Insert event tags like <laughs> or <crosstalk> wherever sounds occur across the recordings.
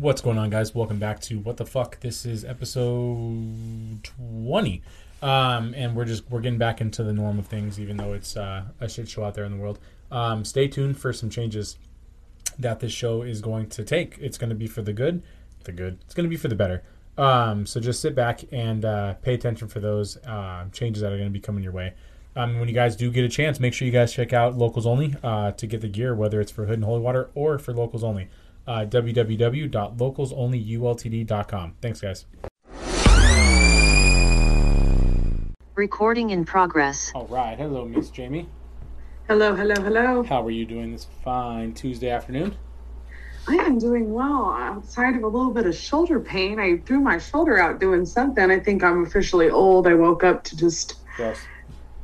What's going on, guys? Welcome back to What the Fuck. This is episode 20. Um, and we're just we're getting back into the norm of things, even though it's uh, a shit show out there in the world. Um, stay tuned for some changes that this show is going to take. It's going to be for the good, the good. It's going to be for the better. Um, so just sit back and uh, pay attention for those uh, changes that are going to be coming your way. Um, when you guys do get a chance, make sure you guys check out Locals Only uh, to get the gear, whether it's for Hood and Holy Water or for Locals Only. Uh, www.localsonlyultd.com. Thanks, guys. Recording in progress. All right. Hello, Miss Jamie. Hello, hello, hello. How are you doing this fine Tuesday afternoon? I am doing well outside of a little bit of shoulder pain. I threw my shoulder out doing something. I think I'm officially old. I woke up to just Yes.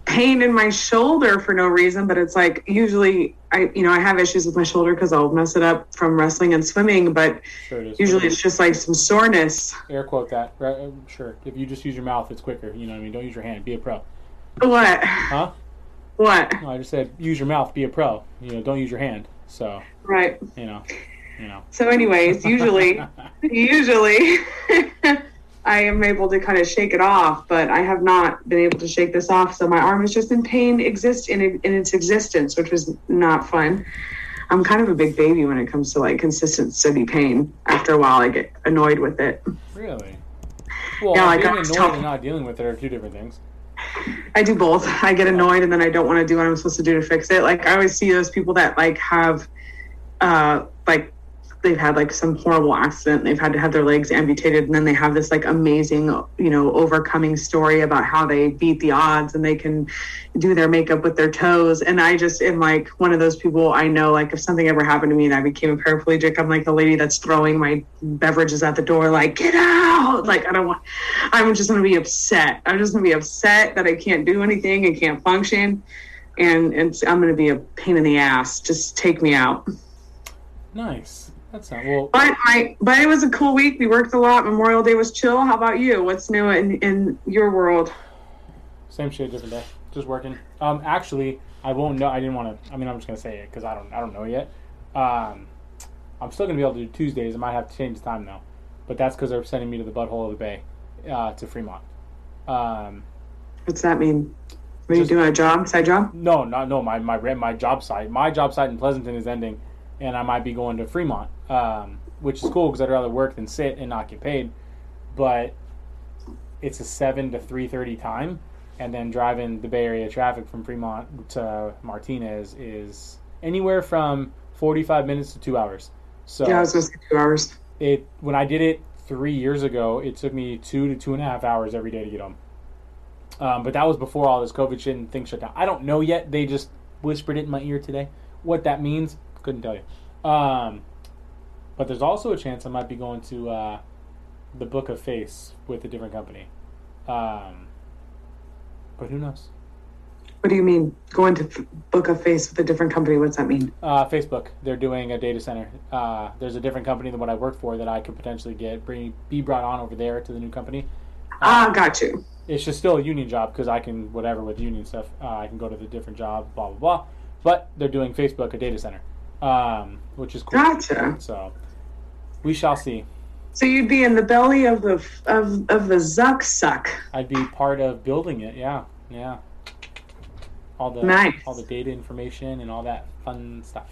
Pain in my shoulder for no reason, but it's like usually I, you know, I have issues with my shoulder because I'll mess it up from wrestling and swimming, but Sure it usually it's just like some soreness. Air quote that. Right, uh, Sure. If you just use your mouth, it's quicker. You know what I mean? Don't use your hand. Be a pro. What? Huh? What? No, I just said use your mouth. Be a pro. You know, don't use your hand. So, Right. you know, you know. So, anyways, usually, <laughs> usually, <laughs> I am able to kind of shake it off, but I have not been able to shake this off. So my arm is just in pain, exist in in its existence, which was not fun. I'm kind of a big baby when it comes to like consistent steady pain. After a while, I get annoyed with it. Really? Well, Yeah, like, being annoyed telling- and not dealing with it are two different things. I do both. I get annoyed and then I don't want to do what I'm supposed to do to fix it. Like I always see those people that like have uh like they've had like some horrible accident, they've had to have their legs amputated and then they have this like amazing, you know, overcoming story about how they beat the odds and they can do their makeup with their toes. And I just am like one of those people I know like if something ever happened to me and I became a paraplegic, I'm like the lady that's throwing my beverages at the door like get out. Like I don't want I'm just gonna be upset. I'm just gonna be upset that I can't do anything and can't function, and it's I'm gonna be a pain in the ass. Just take me out. Nice. That's not well. But my but it was a cool week. We worked a lot. Memorial Day was chill. How about you? What's new in in your world? Same shit, different day. Just working. Um, actually, I won't know. I didn't want to. I mean, I'm just gonna say it because I don't. I don't know yet. Um, I'm still gonna be able to do Tuesdays. I might have to change the time though, but that's because they're sending me to the butthole of the bay, uh, to Fremont. Um, What's that mean? Are you Just- doing a job? Side job? no, not no. My my my job site. My job site in Pleasanton is ending, and I might be going to Fremont, um, which is cool because I'd rather work than sit and not get paid. But it's a seven to three thirty time, and then driving the Bay Area traffic from Fremont to Martinez is anywhere from forty five minutes to two hours. So Yeah, I was gonna say two hours. it when I did it three years ago, it took me two to two and a half hours every day to get home. Um, but that was before all this COVID shit and things shut down. I don't know yet. They just whispered it in my ear today. What that means, couldn't tell you. Um, but there's also a chance I might be going to uh, the Book of Face with a different company. Um, but who knows? What do you mean? Going to f- book a face with a different company? What's that mean? Uh, Facebook. They're doing a data center. Uh, there's a different company than what I work for that I could potentially get bring be brought on over there to the new company. Ah, got you. it's just still a union job because I can whatever with union stuff. Uh, I can go to the different job, blah blah blah. But they're doing Facebook a data center, um, which is cool. Gotcha. So we shall see. So you'd be in the belly of the of of the Zuck suck. I'd be part of building it. Yeah, yeah. All the Nice. all the data information and all that fun stuff.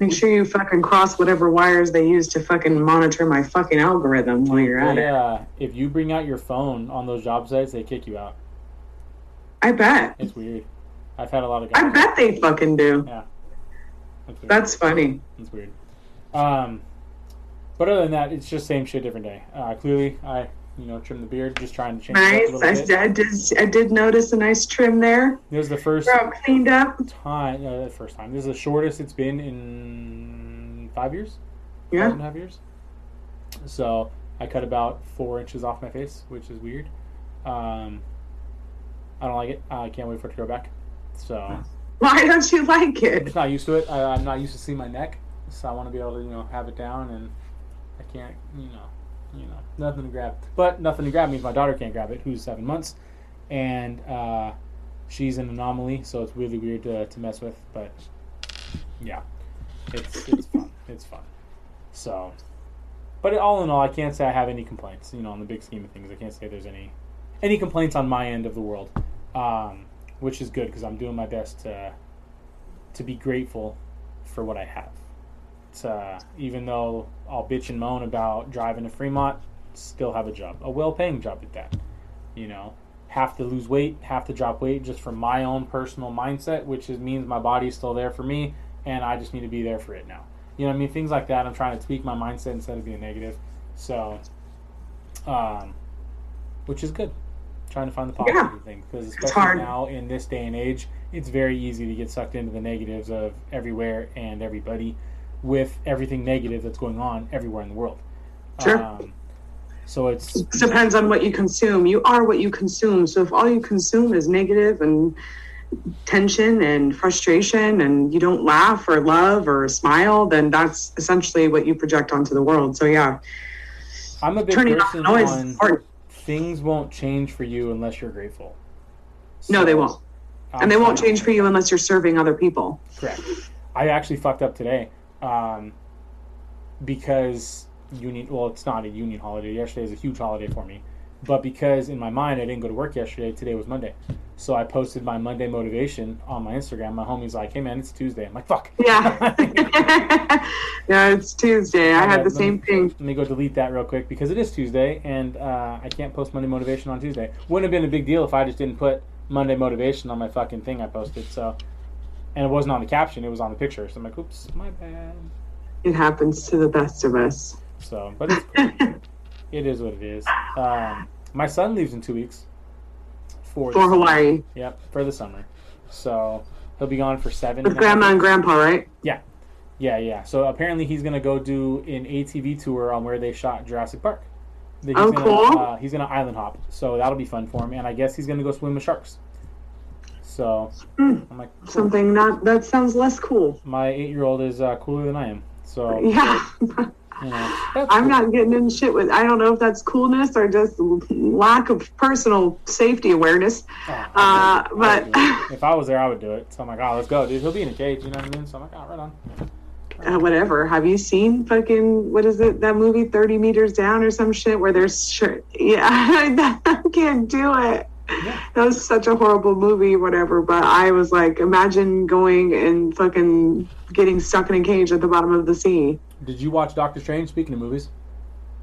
Make sure you fucking cross whatever wires they use to fucking monitor my fucking algorithm while you're at They, it. uh, if you bring out your phone on those job sites, they kick you out. I bet. It's weird. I've had a lot of guys. I bet they fucking do. Yeah. That's. That's funny. It's weird. Um, but other than that, it's just same shit, different day. Uh, clearly, I you know trim the beard, just trying to change it up a Nice. little I, bit. I did. I did notice a nice trim there. This is the first all cleaned up. time, uh, first time. This is the shortest it's been in five years, Yeah. and a half years. So I cut about four inches off my face, which is weird. Um, I don't like it. I can't wait for it to grow back. So <laughs> Why don't you like it? I'm just not used to it. I, I'm not used to seeing my neck, so I want to be able to you know have it down, and I can't you know you know nothing to grab. But nothing to grab means my daughter can't grab it, who's seven months, and uh, she's an anomaly, so it's really weird to, to mess with. But yeah, it's it's fun. It's fun. So but all in all, I can't say I have any complaints. You know, on the big scheme of things, I can't say there's any any complaints on my end of the world, um, which is good because I'm doing my best to to be grateful for what I have. Uh, even though I'll bitch and moan about driving to Fremont, still have a job, a well-paying job at that. You know, have to lose weight, have to drop weight just from my own personal mindset, which is, means my body's still there for me, and I just need to be there for it now. You know what I mean? Things like that. I'm trying to tweak my mindset instead of being negative. So, um, which is good. Trying to find the positive Yeah. thing because especially now in this day and age, it's very easy to get sucked into the negatives of everywhere and everybody with everything negative that's going on everywhere in the world. Sure. Um, so it's It depends on what you consume. You are what you consume. So if all you consume is negative and tension and frustration and you don't laugh or love or smile, then that's essentially what you project onto the world. So yeah, I'm a big turning person noise on things won't change for you unless you're grateful. No, they won't. I'm And they won't change for you unless you're serving other people. Correct. I actually fucked up today um, because union. Well, it's not a union holiday. Yesterday is a huge holiday for me, but because in my mind I didn't go to work yesterday. Today was Monday, so I posted my Monday motivation on my Instagram. My homie's like, "Hey man, it's Tuesday." I'm like, "Fuck." Yeah. <laughs> yeah, it's Tuesday. I had the same me- thing. Let me go delete that real quick because it is Tuesday and uh, I can't post Monday motivation on Tuesday. Wouldn't have been a big deal if I just didn't put Monday motivation on my fucking thing I posted. So, and it wasn't on the caption; it was on the picture. So I'm like, "Oops, my bad." It happens to the best of us. So, but it's <laughs> <laughs> it is what it is. Um, my son leaves in two weeks for For summer. Hawaii. Yep, for the summer. So he'll be gone for seven. With and a half grandma and grandpa, right? Yeah, yeah. Yeah. So apparently he's gonna go do an ATV tour on where they shot Jurassic Park. He's Oh, gonna, cool. Uh, he's gonna island hop, so that'll be fun for him. And I guess he's gonna go swim with sharks. So. I'm like, cool. Something not that sounds less cool. my eight-year-old is uh, cooler than I am. So <laughs> Yeah. you know, I'm cool. not getting in shit with I don't know if that's coolness or just lack of personal safety awareness. Oh, Uh, I would do it. I would but- if I was there, I would do it. So I'm like, oh, let's go, dude. He'll be in a cage. You know what I mean? So I'm like, oh, right on. Uh, whatever. Have you seen fucking what is it? That movie, Thirty Meters Down, or some shit where there's sure. <laughs> Yeah, I can't do it. Yeah. <laughs> That was such a horrible movie, whatever. But I was like, imagine going and fucking getting stuck in a cage at the bottom of the sea. Did you watch Doctor Strange? Speaking of movies,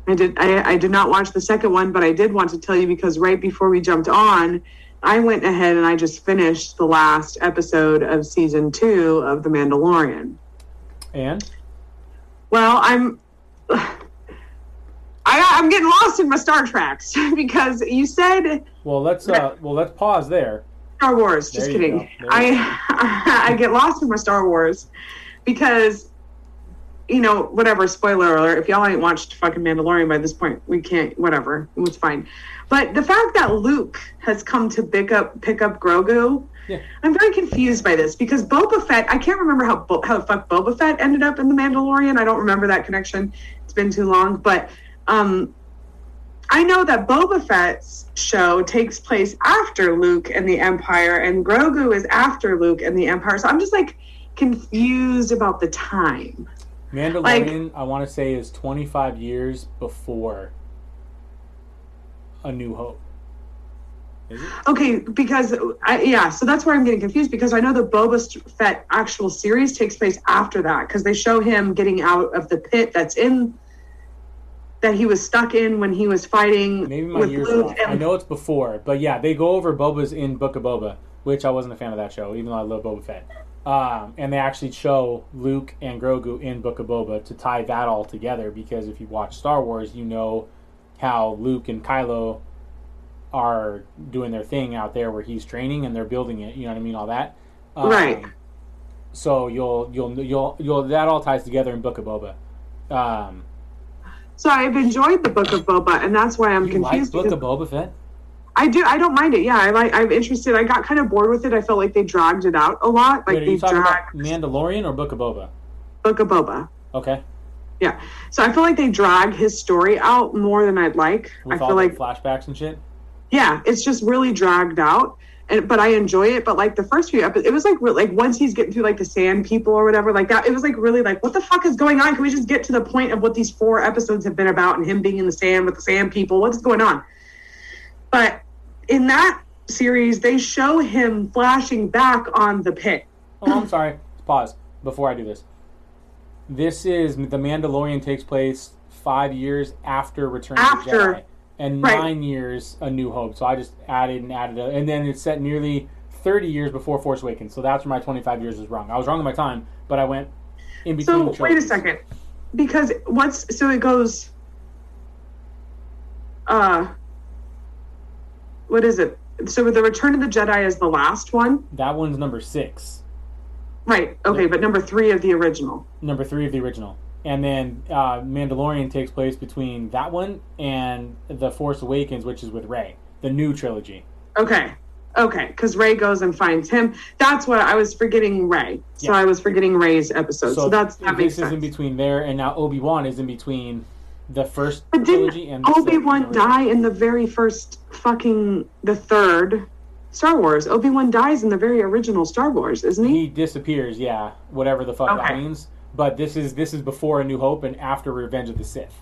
I did. I, I did not watch the second one, but I did want to tell you because right before we jumped on, I went ahead and I just finished the last episode of season two of The Mandalorian. and Well, I'm. I, I'm getting lost in my Star Treks <laughs> because you said well, let's uh, well, let's pause there. Star Wars. Just kidding. go. There you I <laughs> I get lost in my Star Wars because you know whatever. Spoiler alert! If y'all ain't watched fucking Mandalorian by this point, we can't. Whatever, it's fine. But the fact that Luke has come to pick up pick up Grogu, Yeah. I'm very confused by this because Boba Fett. I can't remember how how the fuck Boba Fett ended up in the Mandalorian. I don't remember that connection. It's been too long, but um, I know that Boba Fett's show takes place after Luke and the Empire, and Grogu is after Luke and the Empire. So I'm just like confused about the time. Mandalorian, I want to say, is 25 years before A New Hope. Okay, because I, yeah, so that's where I'm getting confused because I know the Boba Fett actual series takes place after that because they show him getting out of the pit that's in that he was stuck in when he was fighting Maybe my with years Luke. off. I know it's before, but yeah, they go over Boba's in Book of Boba, which I wasn't a fan of that show, even though I love Boba Fett. Um, and they actually show Luke and Grogu in Book of Boba to tie that all together because if you watch Star Wars, you know how Luke and Kylo are doing their thing out there where he's training and they're building it. You know what I mean? All that. Um, Right. So you'll you'll you'll you'll that all ties together in Book of Boba. Um, so I've enjoyed the Book of Boba, and that's why I'm you like confused. Book of Boba Fett? I do. I don't mind it. Yeah, I like. I'm interested. I got kind of bored with it. I felt like they dragged it out a lot. Like Wait, are they you talking dragged about Mandalorian or Book of Boba? Book of Boba. Okay. Yeah. So I feel like they drag his story out more than I'd like. With I all feel the like flashbacks and shit. yeah, it's just really dragged out. And but I enjoy it. But like the first few episodes, it was like like once he's getting through like the sand people or whatever, like that. It was like really like what the fuck is going on? Can we just get to the point of what these four episodes have been about and him being in the sand with the sand people? What's going on? But in that series, they show him flashing back on the pit. Oh, I'm sorry. Pause before I do this. This is the Mandalorian takes place five years after Return of the Jedi, and Right. nine years A New Hope. So I just added and added, a, and then it's set nearly 30 years before Force Awakens. So that's where my 25 years was wrong. I was wrong on my time, but I went in between. So wait a second, because what's so it goes. Uh, what is it? So the Return of the Jedi is the last one, That one's number six, right? Okay, but number three of the original. number three of the original. And then uh, Mandalorian takes place between that one and The Force Awakens, which is with Rey, the new trilogy. Okay, okay, because Rey goes and finds him. That's what I was forgetting. Rey, so Yeah. I was forgetting Rey's episode. So, that's that makes this is in between there, and now Obi Wan is in between the first But trilogy and Obi Wan die in the very first fucking the third Star Wars? Obi Wan dies in the very original Star Wars, isn't he? He disappears, yeah, whatever the fuck that means. But this is this is before A New Hope and after Revenge of the Sith.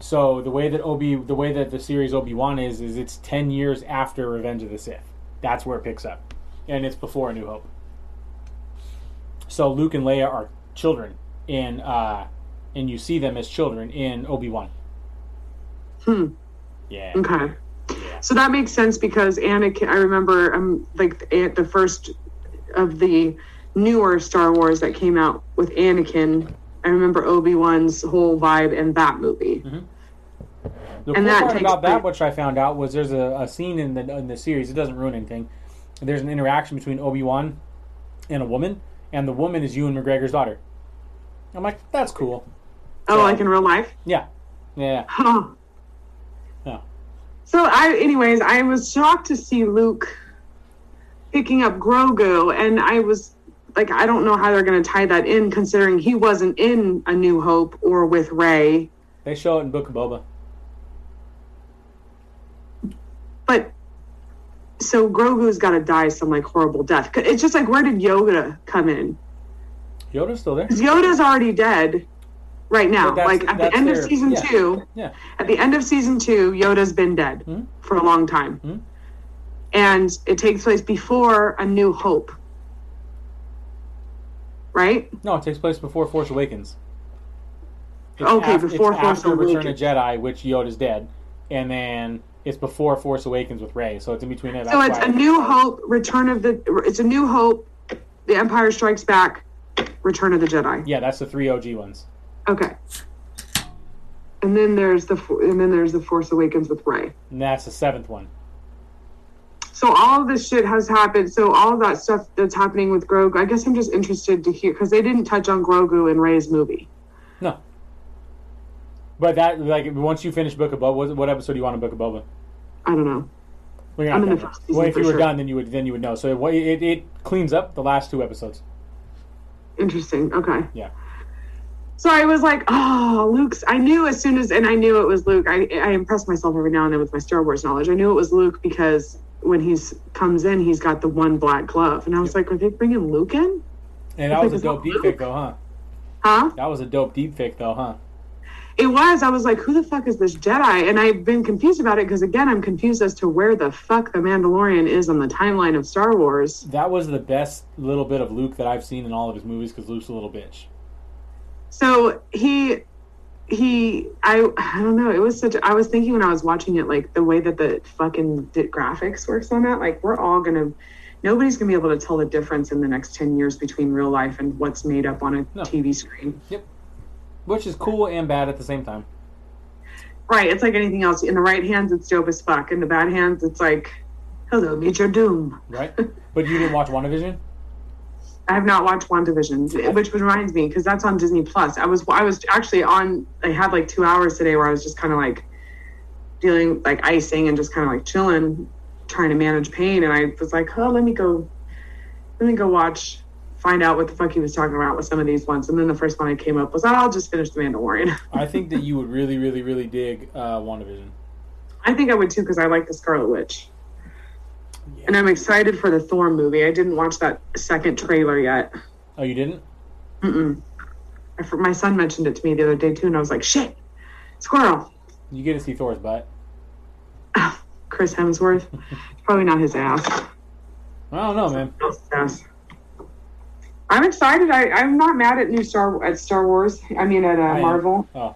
So the way that Obi, the way that the series Obi Wan is, is it's ten years after Revenge of the Sith. That's where it picks up, and it's before A New Hope. So Luke and Leia are children in, uh, and you see them as children in Obi Wan. Hmm. Yeah. Okay. Yeah. So that makes sense because Anakin. I remember um like the, the first of the newer Star Wars that came out with Anakin. I remember Obi Wan's whole vibe in that movie. Mm-hmm. The And cool that part takes about that, place- which I found out, was there's a, a scene in the in the series. It doesn't ruin anything. There's an interaction between Obi Wan and a woman, and the woman is Ewan McGregor's daughter. I'm like, that's cool. Oh, So- like in real life. Yeah, yeah. Huh. Yeah. So I, anyways, I was shocked to see Luke picking up Grogu, and I was like, I don't know how they're going to tie that in, considering he wasn't in A New Hope or with Rey. They show it in Book of Boba. But so Grogu's got to die some like horrible death. It's just like, where did Yoda come in? Yoda's still there. Yoda's already dead right now. Like at the end their- of season yeah. two, Yeah. at the end of season two, Yoda's been dead Mhm. for a long time. Mhm. And it takes place before A New Hope. Right? No, it takes place before Force Awakens. It's Okay, af- before it's Force after Return of Jedi, which Yoda's dead, and then it's before Force Awakens with Rey. So it's in between there. so it's A New Hope, Return of the. It's A New Hope, The Empire Strikes Back, Return of the Jedi. Yeah, that's the three OG ones. Okay. And then there's the and then there's the Force Awakens with Rey. And that's the seventh one. So all this shit has happened. So all that stuff that's happening with Grogu, I guess I'm just interested to hear because they didn't touch on Grogu in Rey's movie. No. But that, like, once you finish Book of Boba, what, what episode do you want in Book of Boba? I don't know. Well, I'm in the first Well, if you were sure. done, then you would then you would know. So it, it, it cleans up the last two episodes. Interesting. Okay. Yeah. So I was like, oh, Luke's. I knew as soon as, and I knew it was Luke. I, I impress myself every now and then with my Star Wars knowledge. I knew it was Luke because when he's comes in, he's got the one black glove, and I was like, are they bringing Luke in? And that was a dope like, deep fake though, huh? Huh? That was a dope deep fake though, huh? It was. I was like, who the fuck is this Jedi? And I've been confused about it because again, I'm confused as to where the fuck the Mandalorian is on the timeline of Star Wars. That was the best little bit of Luke that I've seen in all of his movies because Luke's a little bitch. So he he I I don't know. It was such I was thinking when I was watching it like the way that the fucking di- graphics works on that like we're all to nobody's to be able to tell the difference in the next 10 years between real life and what's made up on a No. TV screen. Yep. Which is cool and bad at the same time. Right, it's like anything else. In the right hands it's dope as fuck. In the bad hands it's like hello, meet your doom. Right? but you didn't watch WandaVision? I have not watched WandaVision, which reminds me because that's on Disney Plus. I was I was actually on. I had like two hours today where I was just kind of like dealing like icing and just kind of like chilling, trying to manage pain. And I was like, oh, let me go, let me go watch, find out what the fuck he was talking about with some of these ones. And then the first one I came up was, oh, I'll just finish the Mandalorian. <laughs> I think that you would really, really, really dig uh, WandaVision. I think I would too because I like the Scarlet Witch. And I'm excited for the Thor movie. I didn't watch that second trailer yet. Oh, you didn't? Mm-mm. I, my son mentioned it to me the other day too, and I was like, "Shit, squirrel." You get to see Thor's butt. <sighs> Chris Hemsworth. Probably not his ass. I don't know, man. Ass. I'm excited. I, I'm not mad at new Star at Star Wars. I mean at uh. Marvel. Oh,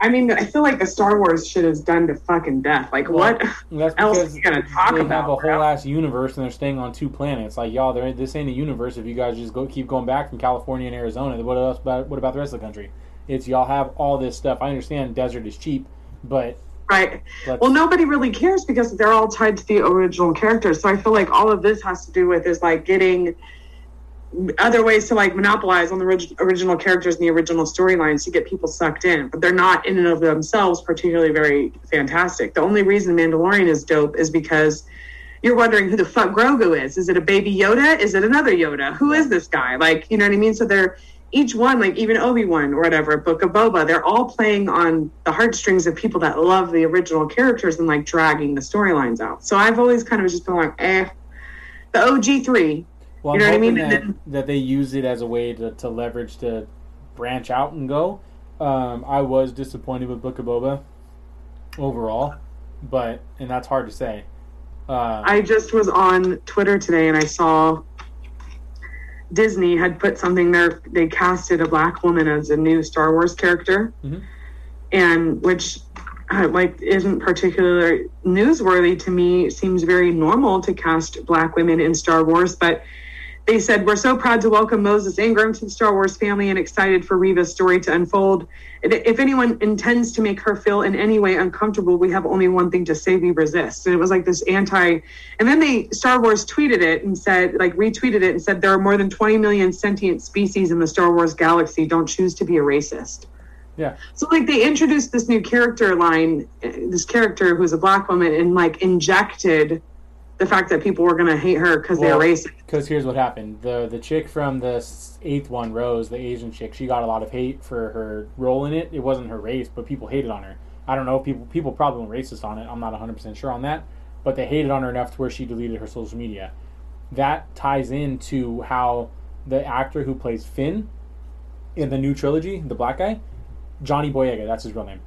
I mean, I feel like the Star Wars shit is done to fucking death. Like, Well, what that's else are you gonna talk they about? have a whole ass universe and they're staying on two planets. Like y'all, they're, this ain't a universe. If you guys just go keep going back from California and Arizona, what else about what about the rest of the country? It's y'all have all this stuff. I understand desert is cheap, but Right. Well, nobody really cares because they're all tied to the original characters. So I feel like all of this has to do with is like getting other ways to like monopolize on the orig- original characters and the original storylines to get people sucked in. But they're not in and of themselves particularly very fantastic. The only reason Mandalorian is dope is because you're wondering who the fuck Grogu is. Is it a baby Yoda? Is it another Yoda? Who is this guy? Like, you know what I mean? So they're each one, like even Obi Wan or whatever, Book of Boba, they're all playing on the heartstrings of people that love the original characters and like dragging the storylines out. So I've always kind of just been like, eh. The OG three, well, you I'm know what I mean? that, that they use it as a way to, to leverage to branch out and go. Um, I was disappointed with Book of Boba overall, but and that's hard to say. Uh, I just was on Twitter today and I saw Disney had put something there. They casted a black woman as a new Star Wars character, Mhm. and which uh, like isn't particularly newsworthy to me. It seems very normal to cast black women in Star Wars, but they said we're so proud to welcome Moses Ingram to the Star Wars family and excited for Reva's story to unfold. If anyone intends to make her feel in any way uncomfortable, we have only one thing to say: we resist. And it was like this anti. And then they Star Wars tweeted it and said, like retweeted it and said, there are more than 20 million sentient species in the Star Wars galaxy. Don't choose to be a racist. Yeah. So like they introduced this new character line, this character who's a black woman, and like injected the fact that people were gonna hate her because Well, they're racist. Because here's what happened: the the chick from the eighth one, Rose, the Asian chick, she got a lot of hate for her role in it. It wasn't her race, but people hated on her. I don't know. If people people probably went racist on it. I'm not 100 percent sure on that, but they hated on her enough to where she deleted her social media. That ties into how the actor who plays Finn in the new trilogy, the black guy, Johnny Boyega, that's his real name.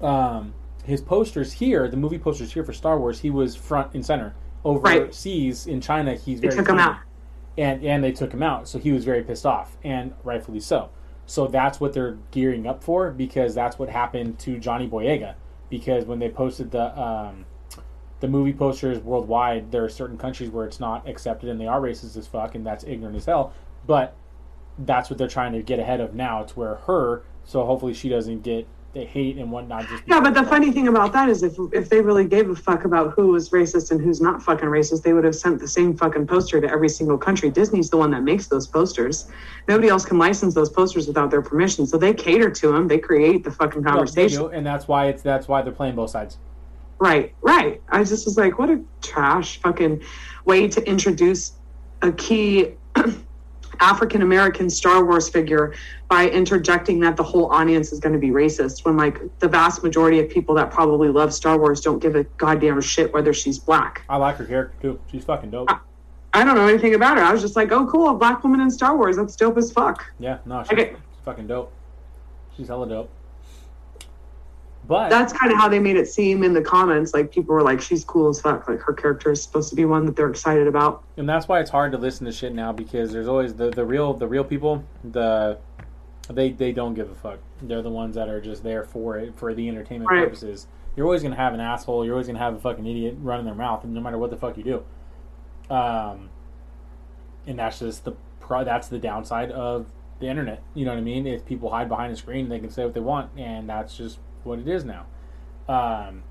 Um, his posters here, the movie posters here for Star Wars, he was front and center. Overseas in China, he's They very took him out. and and they took him out, so he was very pissed off, and rightfully so. So that's what they're gearing up for because that's what happened to Johnny Boyega. Because when they posted the um, the movie posters worldwide, there are certain countries where it's not accepted and they are racist as fuck, and that's ignorant as hell. But that's what they're trying to get ahead of now to where her, so hopefully she doesn't get the hate and whatnot. Just Yeah, but the funny thing about that is if if they really gave a fuck about who was racist and who's not fucking racist, they would have sent the same fucking poster to every single country. Disney's the one that makes those posters. Nobody else can license those posters without their permission. So they cater to them. They create the fucking they conversation. do, and that's why it's that's why they're playing both sides. Right, right. I just was like, what a trash fucking way to introduce a key African American Star Wars figure by interjecting that the whole audience is going to be racist when, like, the vast majority of people that probably love Star Wars don't give a goddamn shit whether she's black. I like her character too. She's fucking dope. I don't know anything about her. I was just like, oh, cool, a black woman in Star Wars. That's dope as fuck. Yeah, no, she's, Okay. she's fucking dope. She's hella dope. But That's kind of how they made it seem in the comments. Like, people were like, she's cool as fuck. Like, her character is supposed to be one that they're excited about. and that's why it's hard to listen to shit now because there's always the, the real the real people the they they don't give a fuck. They're the ones that are just there for it for the entertainment Right. purposes. You're always gonna have an asshole. You're always gonna have a fucking idiot running their mouth, no matter what the fuck you do. Um, and that's just the pro. That's the downside of the internet. You know what I mean? If people hide behind a screen, they can say what they want, and that's just what it is now. Um,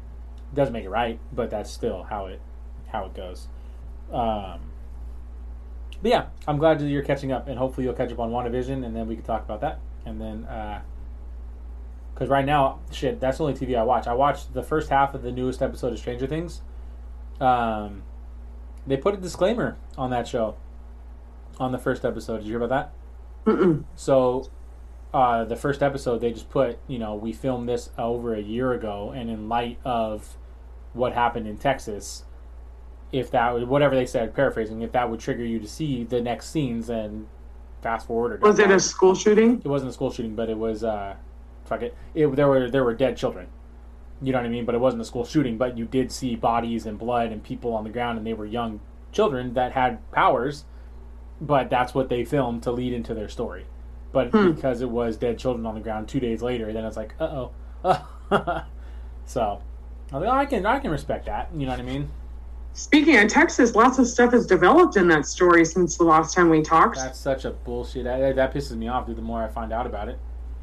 doesn't make it right, but that's still how it how it goes. Um, but yeah, I'm glad that you're catching up, and hopefully you'll catch up on WandaVision, and then we can talk about that. And then, because right now, shit, that's the only TV I watch. I watched the first half of the newest episode of Stranger Things. Um, they put a disclaimer on that show on the first episode. Did you hear about that? Mm-mm. So, uh, the first episode they just put you know we filmed this over a year ago, and in light of what happened in Texas, if that would whatever they said, paraphrasing, if that would trigger you to see the next scenes, then fast forward. Or Was it a school shooting? It wasn't a school shooting, but it was uh, fuck it. it. There were there were dead children. You know what I mean? But it wasn't a school shooting. But you did see bodies and blood and people on the ground, and they were young children that had powers. But that's what they filmed to lead into their story. But Hmm. because it was dead children on the ground two days later, then it's like, uh oh. <laughs> so I was like, oh, I can I can respect that. You know what I mean? Speaking of Texas, lots of stuff has developed in that story since the last time we talked. That's such a bullshit. That, that pisses me off, dude. The more I find out about it.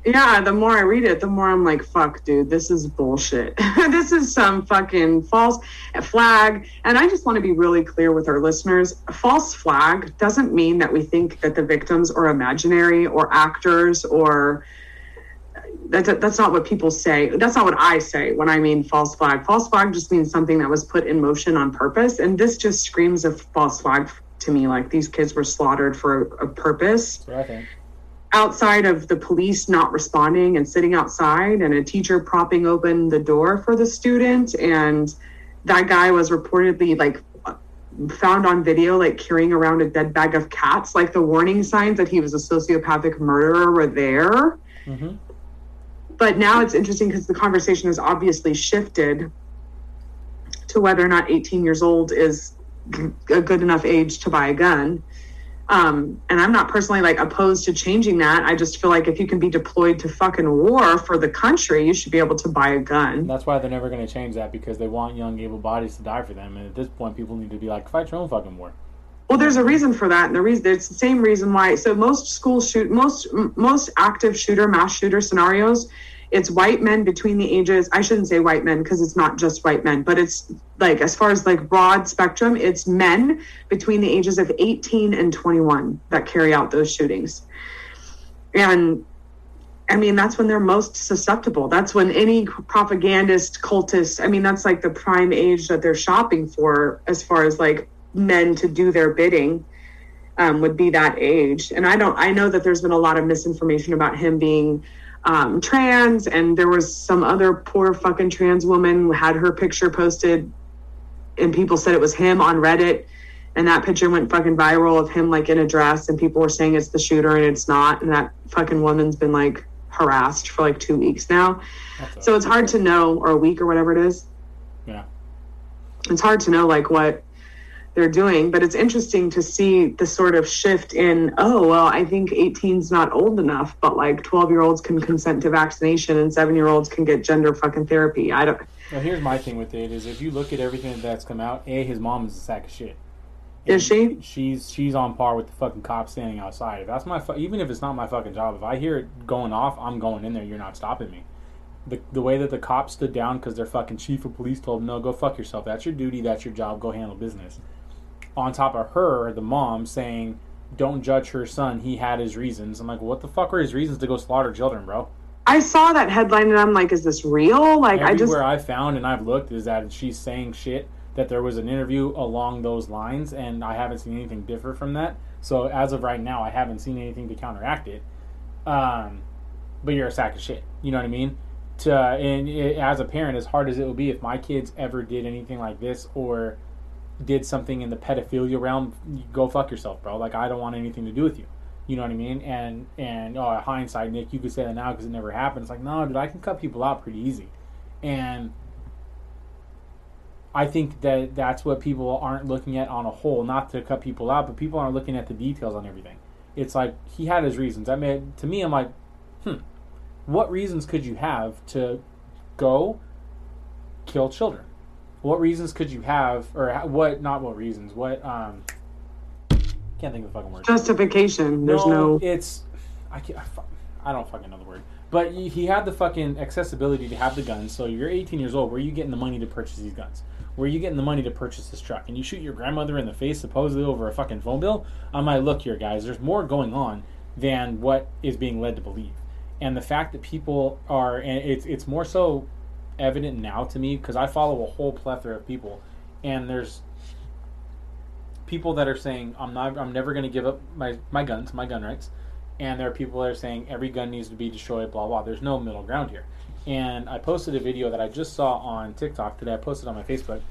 Yeah, the more I read it, the more I'm like, fuck, dude, this is bullshit. <laughs> this is some fucking false flag. And I just want to be really clear with our listeners. A false flag doesn't mean that we think that the victims are imaginary or actors or that, that's not what people say. That's not what I say when I mean false flag. False flag just means something that was put in motion on purpose. And this just screams of false flag to me. Like these kids were slaughtered for a purpose what I think. Outside of the police not responding and sitting outside and a teacher propping open the door for the student. And that guy was reportedly like found on video like carrying around a dead bag of cats. Like the warning signs that he was a sociopathic murderer were there. Hmm but now it's interesting because the conversation has obviously shifted to whether or not 18 years old is a good enough age to buy a gun. Um, and I'm not personally like opposed to changing that. I just feel like if you can be deployed to fucking war for the country, you should be able to buy a gun. That's why they're never going to change that because they want young, able bodies to die for them. And at this point, people need to be like, fight your own fucking war. Well, there's a reason for that, and the reason it's the same reason why. So most school shoot, most m- most active shooter, mass shooter scenarios, it's white men between the ages. I shouldn't say white men because it's not just white men, but it's like as far as like broad spectrum, it's men between the ages of 18 and 21 that carry out those shootings, and. I mean, that's when they're most susceptible. That's when any propagandist, cultist, I mean, that's like the prime age that they're shopping for as far as like men to do their bidding um, would be that age. And I don't, I know that there's been a lot of misinformation about him being um, trans, and there was some other poor fucking trans woman who had her picture posted, and people said it was him on Reddit. And that picture went fucking viral of him like in a dress, and people were saying it's the shooter, and it's not. And that fucking woman's been like harassed for like two weeks now. That's So it's hard to know, or a week or whatever it is. Yeah. It's hard to know like what they're doing, but it's interesting to see the sort of shift in, oh, well, I think 18's not old enough, but like 12 year olds can consent to vaccination and seven year olds can get gender fucking therapy. I don't, Well, here's my thing with it: is if you look at everything that's come out, a his mom is a sack of shit. Is she? She's she's on par with the fucking cop standing outside. If that's my fu- even if it's not my fucking job, if I hear it going off, I'm going in there. You're not stopping me. The the way that the cops stood down because their fucking chief of police told them, no, go fuck yourself. That's your duty. That's your job. Go handle business. On top of her, the mom saying, don't judge her son. He had his reasons. I'm like, what the fuck are his reasons to go slaughter children, bro? I saw that headline and I'm like, is this real? Like, I just, Everywhere I found and I've looked is that she's saying shit that there was an interview along those lines, and I haven't seen anything differ from that. So as of right now, I haven't seen anything to counteract it. Um, but you're a sack of shit. You know what I mean? To and it, as a parent, as hard as it would be, if my kids ever did anything like this or did something in the pedophilia realm, go fuck yourself, bro. Like I don't want anything to do with you. You know what I mean? And and oh, hindsight, Nick, you could say that now because it never happened. It's like no, dude, I can cut people out pretty easy, and I think that that's what people aren't looking at on a whole. Not to cut people out, but people aren't looking at the details on everything. It's like he had his reasons. I mean, to me, I'm like, hmm, what reasons could you have to go kill children? What reasons could you have, or what? Not what reasons. What? Um, can't think of the fucking word. justification. There's no, It's I can't. I, I don't fucking know the word. But he he had the fucking accessibility to have the guns. So you're 18 years old. Where are you getting the money to purchase these guns? Where are you getting the money to purchase this truck? And you shoot your grandmother in the face supposedly over a fucking phone bill? I'm like, look here, guys. There's more going on than what is being led to believe. And the fact that people are, and it's it's more so evident now to me because I follow a whole plethora of people, and there's people that are saying I'm not I'm never going to give up my my guns, my gun rights, and there are people that are saying every gun needs to be destroyed, blah blah. There's no middle ground here. And I posted a video that I just saw on TikTok today. I posted on my Facebook,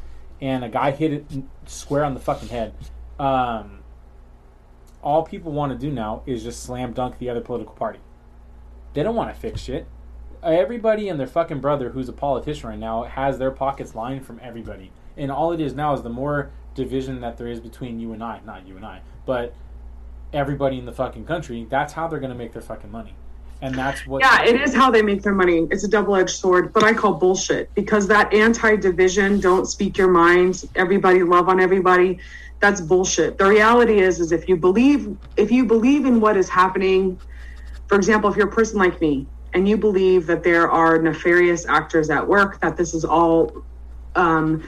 and a guy hit it square on the fucking head. Um, all people want to do now is just slam dunk the other political party. They don't want to fix shit. Everybody and their fucking brother who's a politician right now has their pockets lined from everybody. And all it is now is the more division that there is between you and I, not you and I, but everybody in the fucking country, that's how they're going to make their fucking money. And that's what. Yeah, it is how they make their money. It's a double edged sword, but I call bullshit because that anti division, don't speak your mind, everybody love on everybody, that's bullshit. The reality is, is if you believe, if you believe in what is happening, for example, if you're a person like me and you believe that there are nefarious actors at work, that this is all um,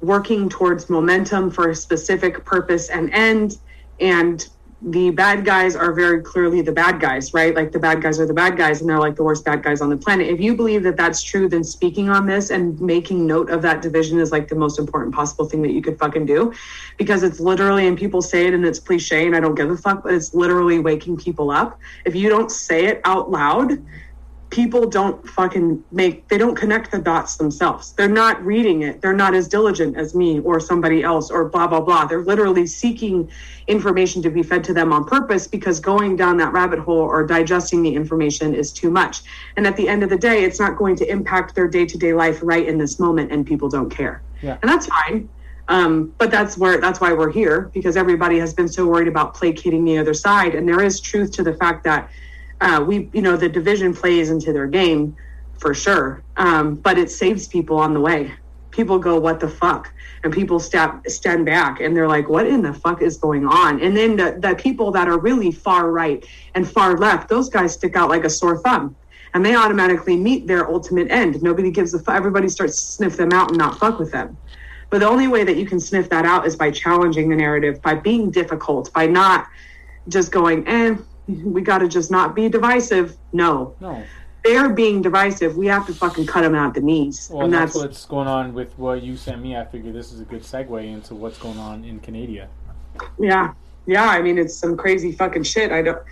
working towards momentum for a specific purpose and end, and the bad guys are very clearly the bad guys, right? Like the bad guys are the bad guys and they're like the worst bad guys on the planet. If you believe that that's true, then speaking on this and making note of that division is like the most important possible thing that you could fucking do because it's literally, and people say it and it's cliche and I don't give a fuck, but it's literally waking people up. If you don't say it out loud, people don't fucking make they don't connect the dots themselves. They're not reading it. They're not as diligent as me or somebody else or blah blah blah. They're literally seeking information to be fed to them on purpose because going down that rabbit hole or digesting the information is too much. And at the end of the day it's not going to impact their day-to-day life right in this moment and people don't care. Yeah. and that's fine. Um, but that's where that's why we're here because everybody has been so worried about placating the other side. And there is truth to the fact that uh, we you know the division plays into their game for sure. Um, but it saves people on the way. People go what the fuck? And people step stand back and they're like what in the fuck is going on? And then the, the people that are really far right and far left those guys stick out like a sore thumb. And they automatically meet their ultimate end. Nobody gives a fuck everybody starts to sniff them out and not fuck with them. But the only way that you can sniff that out is by challenging the narrative by being difficult by not just going eh <laughs> we got to just not be divisive no No. they're being divisive we have to fucking cut them out the knees Well, and that's, that's what's going on with what you sent me. I figure this is a good segue into what's going on in Canada. Yeah, yeah. I mean, it's some crazy fucking shit. I don't.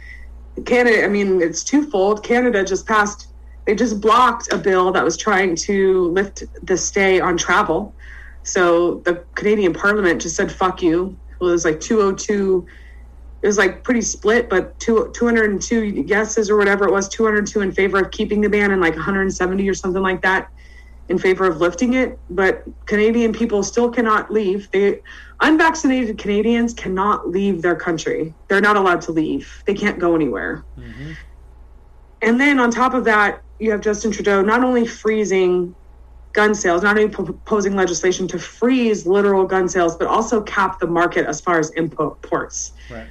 Canada. I mean, it's twofold. Canada just passed. They just blocked a bill that was trying to lift the stay on travel. So the Canadian Parliament just said "fuck you." Well, it was like 202. It was like pretty split, but two, 202 yeses or whatever it was, 202 in favor of keeping the ban and like 170 or something like that in favor of lifting it. But Canadian people still cannot leave. They unvaccinated Canadians cannot leave their country. They're not allowed to leave. They can't go anywhere. Mm-hmm. And then on top of that, you have Justin Trudeau not only freezing gun sales, not only proposing legislation to freeze literal gun sales, but also cap the market as far as imports. Right.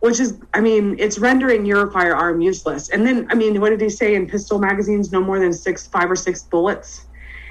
Which is, I mean, it's rendering your firearm useless. And then, I mean, what did he say in pistol magazines? No more than six, five or six bullets.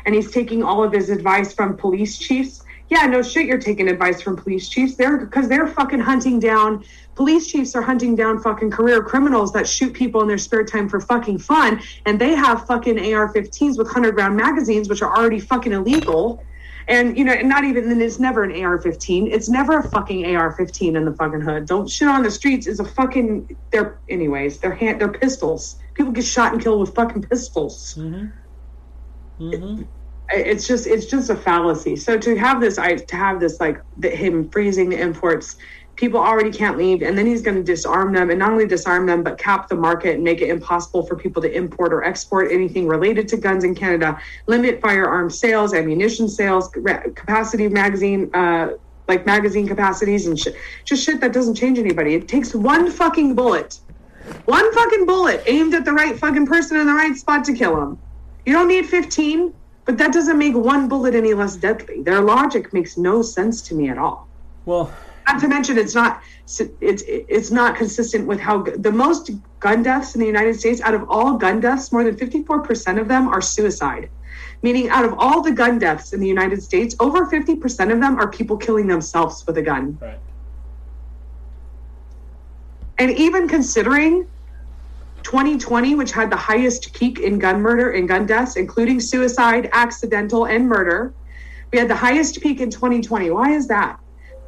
And he's taking all of his advice from police chiefs. Yeah, no shit, you're taking advice from police chiefs. They're because they're fucking hunting down. Police chiefs are hunting down fucking career criminals that shoot people in their spare time for fucking fun, and they have fucking AR-15s with hundred round magazines, which are already fucking illegal. And you know, and not even then it's never an AR-15. It's never a fucking AR-15 in the fucking hood. Don't shit on the streets. Is a fucking they're anyways. They're hand they're pistols. People get shot and killed with fucking pistols. Mm-hmm. Mm-hmm. It's just it's just a fallacy. So to have this, I to have this like the, him freezing the imports. People already can't leave, and then he's going to disarm them, and not only disarm them, but cap the market and make it impossible for people to import or export anything related to guns in Canada. Limit firearm sales, ammunition sales, capacity magazine, uh, like magazine capacities, and shit. Just shit that doesn't change anybody. It takes one fucking bullet, one fucking bullet aimed at the right fucking person in the right spot to kill them. You don't need fifteen, but that doesn't make one bullet any less deadly. Their logic makes no sense to me at all. Well, not to mention it's not it's it's not consistent with how the most gun deaths in the United States out of all gun deaths more than 54% of them are suicide. Meaning out of all the gun deaths in the United States over 50% of them are people killing themselves with a gun. Right. and even considering 2020 which had the highest peak in gun murder and gun deaths including suicide accidental and murder we had the highest peak in 2020 why is that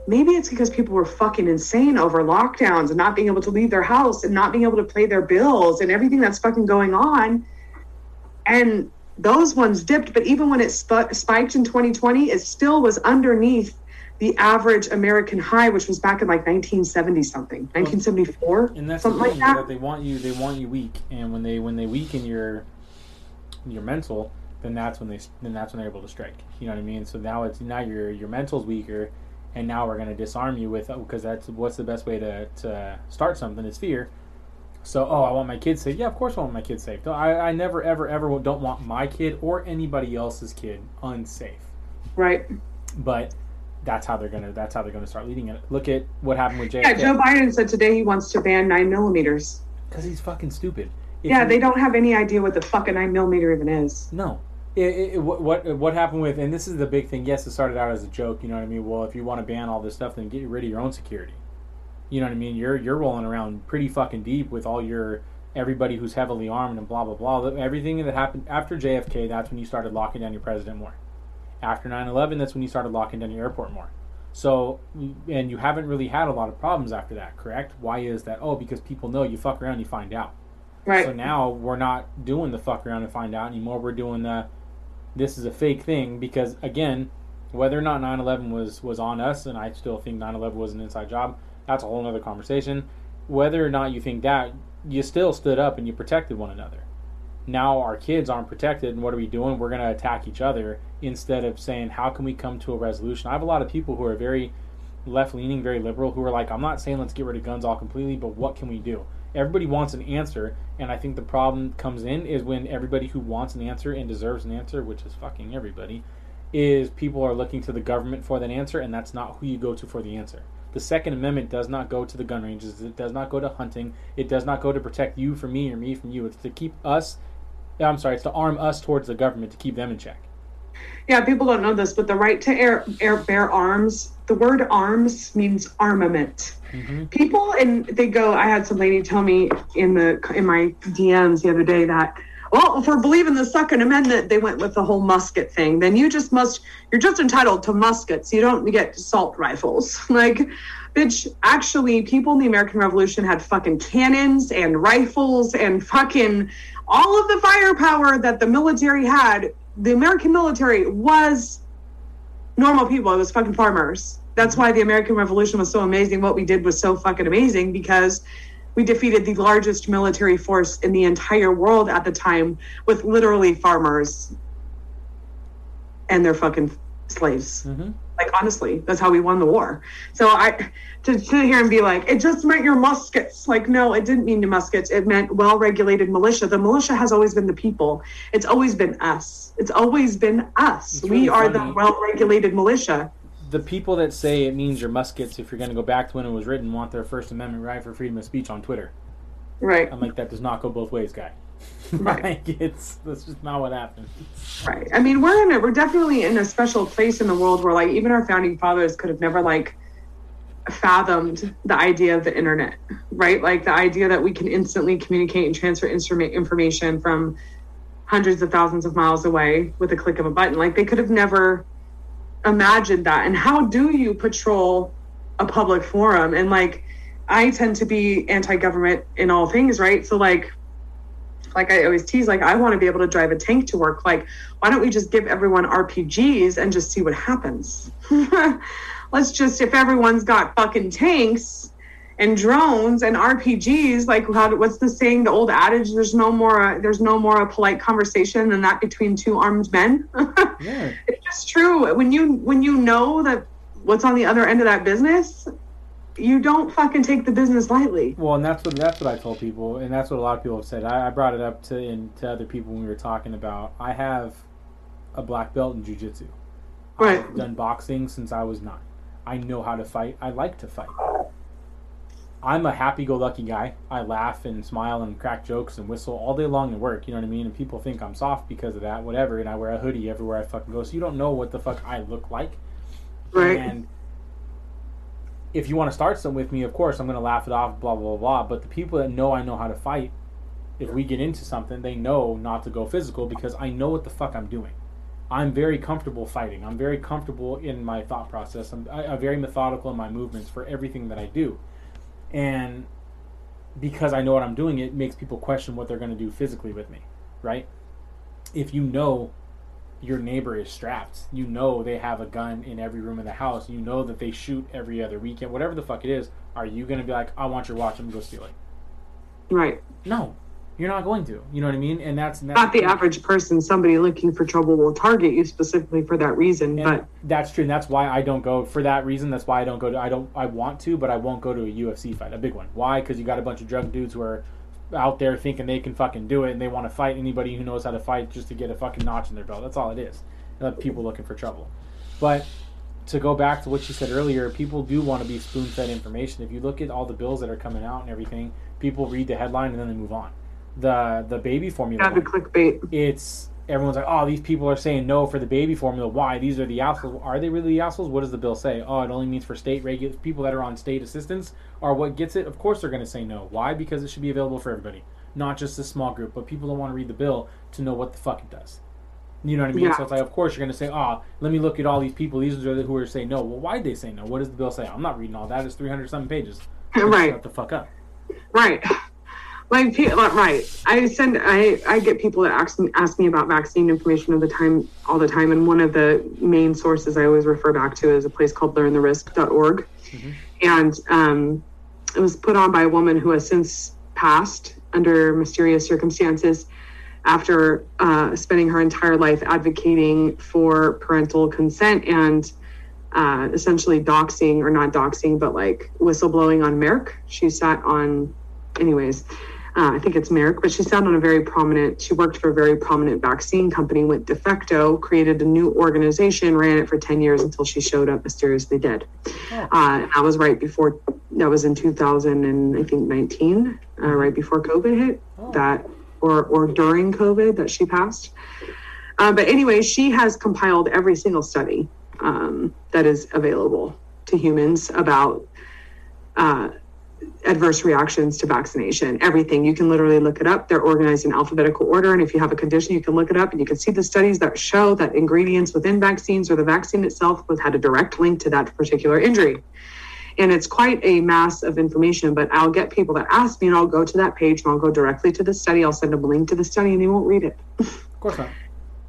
maybe it's because people were fucking insane over lockdowns and not being able to leave their house and not being able to pay their bills and everything that's fucking going on. And those ones dipped, but even when it sp- spiked in 2020, it still was underneath the average American high, which was back in like 1970 something, 1974, and that's something the like that. that they want you they want you weak and when they when they weaken your your mental then that's when they then that's when they're able to strike you know what i mean so now it's now your your mental's weaker and now we're going to disarm you with oh, because that's what's the best way to, to start something is fear so oh i want my kids safe yeah of course i want my kids safe I, I never ever ever don't want my kid or anybody else's kid unsafe Right. but that's how they're gonna that's how they're gonna start leading it look at what happened with JFK Yeah, Joe Biden said today he wants to ban nine millimeters. because he's fucking stupid If Yeah, you- they don't have any idea what the fucking nine millimeter even is. No. It, it, what what happened with and this is the big thing. Yes, it started out as a joke. You know what I mean. Well, if you want to ban all this stuff, then get rid of your own security. You know what I mean. You're you're rolling around pretty fucking deep with all your everybody who's heavily armed and blah blah blah. Everything that happened after JFK, that's when you started locking down your president more. After 9/11, that's when you started locking down your airport more. So, and you haven't really had a lot of problems after that, correct? Why is that? Oh, because people know you fuck around, you find out. Right. So now we're not doing the fuck around and find out anymore. We're doing the this is a fake thing because again, whether or not 9/11 was was on us, and I still think 9/11 was an inside job. That's a whole other conversation. Whether or not you think that, you still stood up and you protected one another. Now our kids aren't protected, and what are we doing? We're going to attack each other instead of saying, how can we come to a resolution? I have a lot of people who are very left leaning, very liberal, who are like, I'm not saying let's get rid of guns all completely, but what can we do? Everybody wants an answer, and I think the problem comes in is when everybody who wants an answer and deserves an answer, which is fucking everybody, is people are looking to the government for that answer, and that's not who you go to for the answer. The Second Amendment does not go to the gun ranges. It does not go to hunting. It does not go to protect you from me or me from you. It's to keep us. I'm sorry. It's to arm us towards the government to keep them in check. Yeah, people don't know this, but the right to air, air bear arms, the word arms means armament. Mm-hmm. People and they go. I had some lady tell me in the in my DMs the other day that well, if we're believing the Second Amendment, they went with the whole musket thing. Then you just must. You're just entitled to muskets. You don't get assault rifles. <laughs> Like, bitch. Actually, people in the American Revolution had fucking cannons and rifles and fucking all of the firepower that the military had. The American military was normal people. It was fucking farmers. That's why the American Revolution was so amazing. What we did was so fucking amazing because we defeated the largest military force in the entire world at the time with literally farmers and their fucking slaves. Mm-hmm. Like honestly, that's how we won the war. So I to sit here and be like, it just meant your muskets. Like, no, it didn't mean your muskets. It meant well-regulated militia. The militia has always been the people. It's always been us. It's always been us. It's we really are funny. the well-regulated militia. The people that say it means your muskets, if you're going to go back to when it was written, want their First Amendment right for freedom of speech on Twitter. Right. I'm like, that does not go both ways, guy. <laughs> Right. like, it's that's just not what happened. Right. I mean, we're in a, we're definitely in a special place in the world where like even our founding fathers could have never like fathomed the idea of the internet, right? Like the idea that we can instantly communicate and transfer instrument information from hundreds of thousands of miles away with a click of a button. Like they could have never imagined that. And how do you patrol a public forum? And like I tend to be anti-government in all things, right? So like like I always tease, like I want to be able to drive a tank to work. Like, why don't we just give everyone RPGs and just see what happens? <laughs> Let's just if everyone's got fucking tanks and drones and RPGs, like how what's the saying? The old adage: "There's no more, uh, there's no more a polite conversation than that between two armed men." <laughs> Yeah. it's just true. When you when you know that what's on the other end of that business, you don't fucking take the business lightly. Well, and that's what that's what I told people, and that's what a lot of people have said. I, I brought it up to in, to other people when we were talking about. I have a black belt in jujitsu. Right. I've done boxing since I was nine. I know how to fight. I like to fight. I'm a happy-go-lucky guy. I laugh and smile and crack jokes and whistle all day long at work. You know what I mean? And people think I'm soft because of that, whatever. And I wear a hoodie everywhere I fucking go. So you don't know what the fuck I look like. Right. And if you want to start something with me, of course, I'm going to laugh it off, blah, blah, blah. But the people that know I know how to fight, if we get into something, they know not to go physical because I know what the fuck I'm doing. I'm very comfortable fighting. I'm very comfortable in my thought process. I'm, I, I'm very methodical in my movements for everything that I do, and because I know what I'm doing, it makes people question what they're going to do physically with me, right? If you know your neighbor is strapped, you know they have a gun in every room in the house, you know that they shoot every other weekend, whatever the fuck it is, are you going to be like, I want your watch, I'm going to go steal it? Right. No, you're not going to. You know what I mean? And that's, that's Not the average person. Somebody looking for trouble will target you specifically for that reason. And but that's true, and that's why I don't go for that reason. That's why I don't go to. I don't. I want to, but I won't go to a UFC fight, a big one. Why? Because you got a bunch of drug dudes who are out there thinking they can fucking do it, and they want to fight anybody who knows how to fight just to get a fucking notch in their belt. That's all it is. People looking for trouble. But to go back to what you said earlier, people do want to be spoon fed information. If you look at all the bills that are coming out and everything, people read the headline and then they move on. The the baby formula. yeah, the clickbait. it's everyone's like, oh, these people are saying no for the baby formula. Why? These are the assholes. Are they really the assholes? What does the bill say? Oh, it only means for state regular people that are on state assistance are what gets it. Of course, they're going to say no. Why? Because it should be available for everybody, not just a small group. But people don't want to read the bill to know what the fuck it does. You know what I mean? Yeah. So it's like, of course, you're going to say, oh, let me look at all these people. These are the who are saying no. Well, why'd they say no? What does the bill say? I'm not reading all that. It's 300 something pages. <laughs> Right. Shut the fuck up. Right. Like, right. I send, I, I get people that ask me, ask me about vaccine information all the time, all the time. And one of the main sources I always refer back to is a place called learntherisk.org. And um, it was put on by a woman who has since passed under mysterious circumstances after uh, spending her entire life advocating for parental consent and uh, essentially doxing or not doxing, but like whistleblowing on Merck. She sat on, anyways, uh, I think it's Merrick, but she sat on a very prominent, she worked for a very prominent vaccine company, went de facto, created a new organization, ran it for 10 years until she showed up mysteriously dead. Oh. Uh, that was right before, that was in 2000 and I think 19, uh, right before COVID hit, Oh. that, or, or during COVID that she passed. Uh, but anyway, she has compiled every single study um, that is available to humans about uh, adverse reactions to vaccination. Everything you can literally look it up. They're organized in alphabetical order, and if you have a condition, you can look it up, and you can see the studies that show that ingredients within vaccines or the vaccine itself was had a direct link to that particular injury. And it's quite a mass of information, but I'll get people that ask me, and I'll go to that page, and I'll go directly to the study. I'll send them a link to the study, and they won't read it Of course not.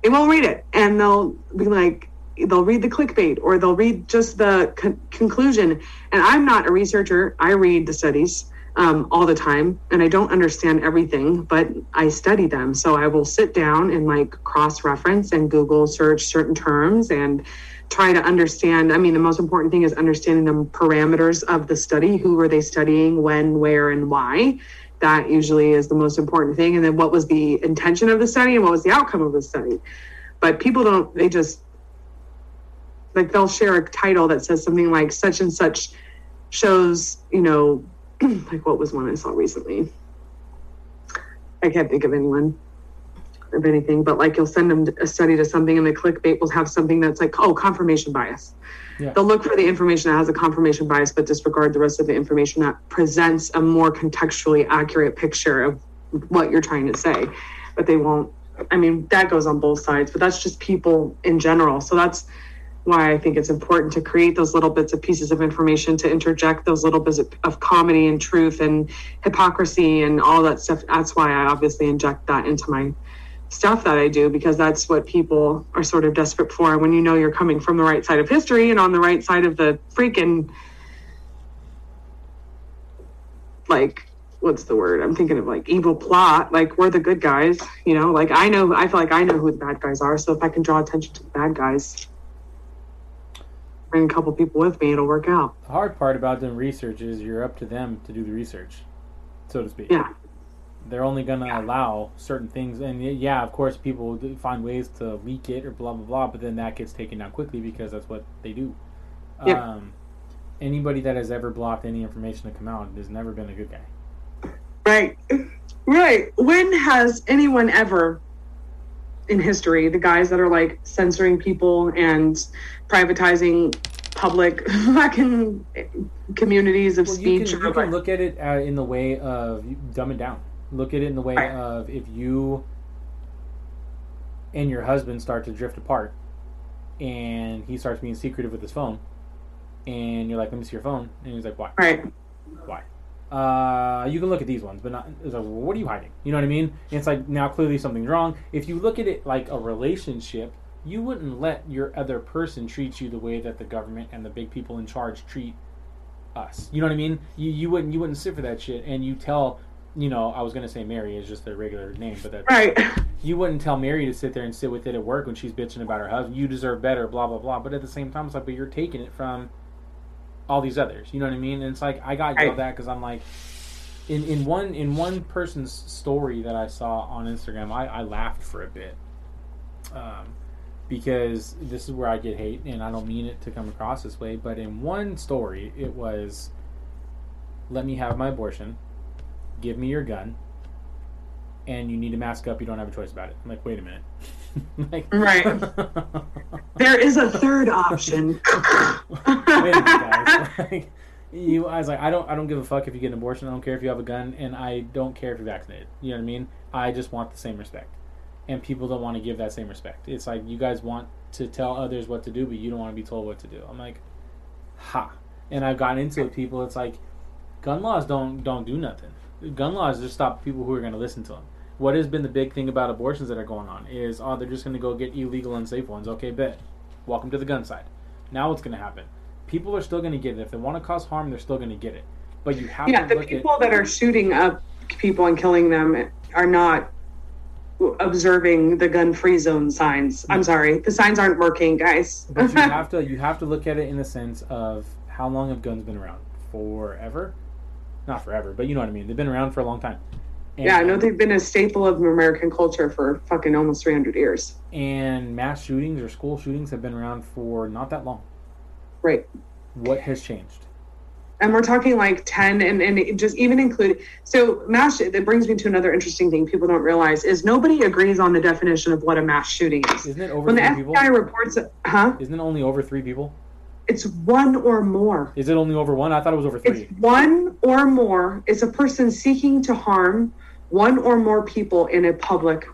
they won't read it and they'll be like they'll read the clickbait or they'll read just the con- conclusion. And i'm not a researcher. I read the studies um, all the time and i don't understand everything but i study them. So i will sit down and like cross reference and google search certain terms and try to understand. I mean the most important thing is understanding the parameters of the study. Who were they studying? When? Where? And why? That usually is the most important thing. And then what was the intention of the study and what was the outcome of the study? But people don't they just like they'll share a title that says something like such and such shows you know <clears throat> like what was one i saw recently? I can't think of anyone of anything but like you'll send them a study to something and the clickbait will have something that's like oh confirmation bias. Yeah. they'll look for the information that has a confirmation bias but disregard the rest of the information that presents a more contextually accurate picture of what you're trying to say. But they won't i mean that goes on both sides but that's just people in general. So that's why i think it's important to create those little bits of pieces of information to interject those little bits of, comedy and truth and hypocrisy and all that stuff that's why i obviously inject that into my stuff that I do because that's what people are sort of desperate for. When you know you're coming from the right side of history and on the right side of the freaking like what's the word? I'm thinking of like evil plot. Like we're the good guys, you know. Like I know, I feel like I know who the bad guys are. So if I can draw attention to the bad guys, bring a couple people with me, it'll work out. The hard part about doing research is you're up to them to do the research, so to speak. Yeah, They're only going to allow certain things, and yeah, of course, people find ways to leak it or blah blah blah, but then that gets taken down quickly because that's what they do. Yeah. Um, anybody that has ever blocked any information to come out has never been a good guy. Right. Right. When has anyone ever in history, the guys that are like censoring people and privatizing public <laughs> fucking communities of Well, you speech? can, you can look at it uh, in the way of you dumb it down. Look at it in the way Right. of if you and your husband start to drift apart, and he starts being secretive with his phone, and you're like, "Let me see your phone," and he's like, "Why? Right. Why?" Uh, you can look at these ones, but not. It's like, well, what are you hiding? You know what I mean? And it's like now clearly something's wrong. If you look at it like a relationship, you wouldn't let your other person treat you the way that the government and the big people in charge treat us. You know what I mean? You you wouldn't you wouldn't sit for that shit, and you tell. You know, I was gonna say Mary is just a regular name, but that Right. <laughs> you wouldn't tell Mary to sit there and sit with it at work when she's bitching about her husband. You deserve better, blah blah blah. But at the same time, it's like, but you're taking it from all these others. You know what I mean? And it's like I got yelled at because I'm like, in in one in one person's story that I saw on Instagram, I, I laughed for a bit, um, because this is where I get hate, and I don't mean it to come across this way. But in one story, it was, let me have my abortion, give me your gun, and you need to mask up. You don't have a choice about it. I'm like, wait a minute. <laughs> like, Right. <laughs> There is a third option. <laughs> Wait a minute, guys. Like, you, I was like, I don't, I don't give a fuck if you get an abortion. I don't care if you have a gun, and I don't care if you're vaccinated. You know what I mean? I just want the same respect, and people don't want to give that same respect. It's like you guys want to tell others what to do, but you don't want to be told what to do. I'm like, ha. And I've gotten into it. with People, it's like, gun laws don't don't do nothing. Gun laws just stop people who are going to listen to them. What has been the big thing about abortions that are going on is, oh, they're just going to go get illegal, unsafe ones. Okay, bet. Welcome to the gun side. Now what's going to happen? People are still going to get it. If they want to cause harm, they're still going to get it. But you have yeah, to the people that are shooting up people and killing them are not observing the gun-free zone signs. I'm sorry, the signs aren't working, guys. But you <laughs> have to you have to look at it in the sense of how long have guns been around? Forever? Not forever, but you know what I mean. They've been around for a long time. And, yeah, I know they've been a staple of American culture for fucking almost 300 years. And mass shootings or school shootings have been around for not that long. Right. What has changed? and we're talking like 10 and, and just even include so mass that brings me to another interesting thing people don't realize is nobody agrees on the definition of what a mass shooting is Isn't it over when the three people? fbi reports huh Isn't it only over three people? It's one or more Is it only over one? I thought it was over three. it's one or more it's a person seeking to harm one or more people in a public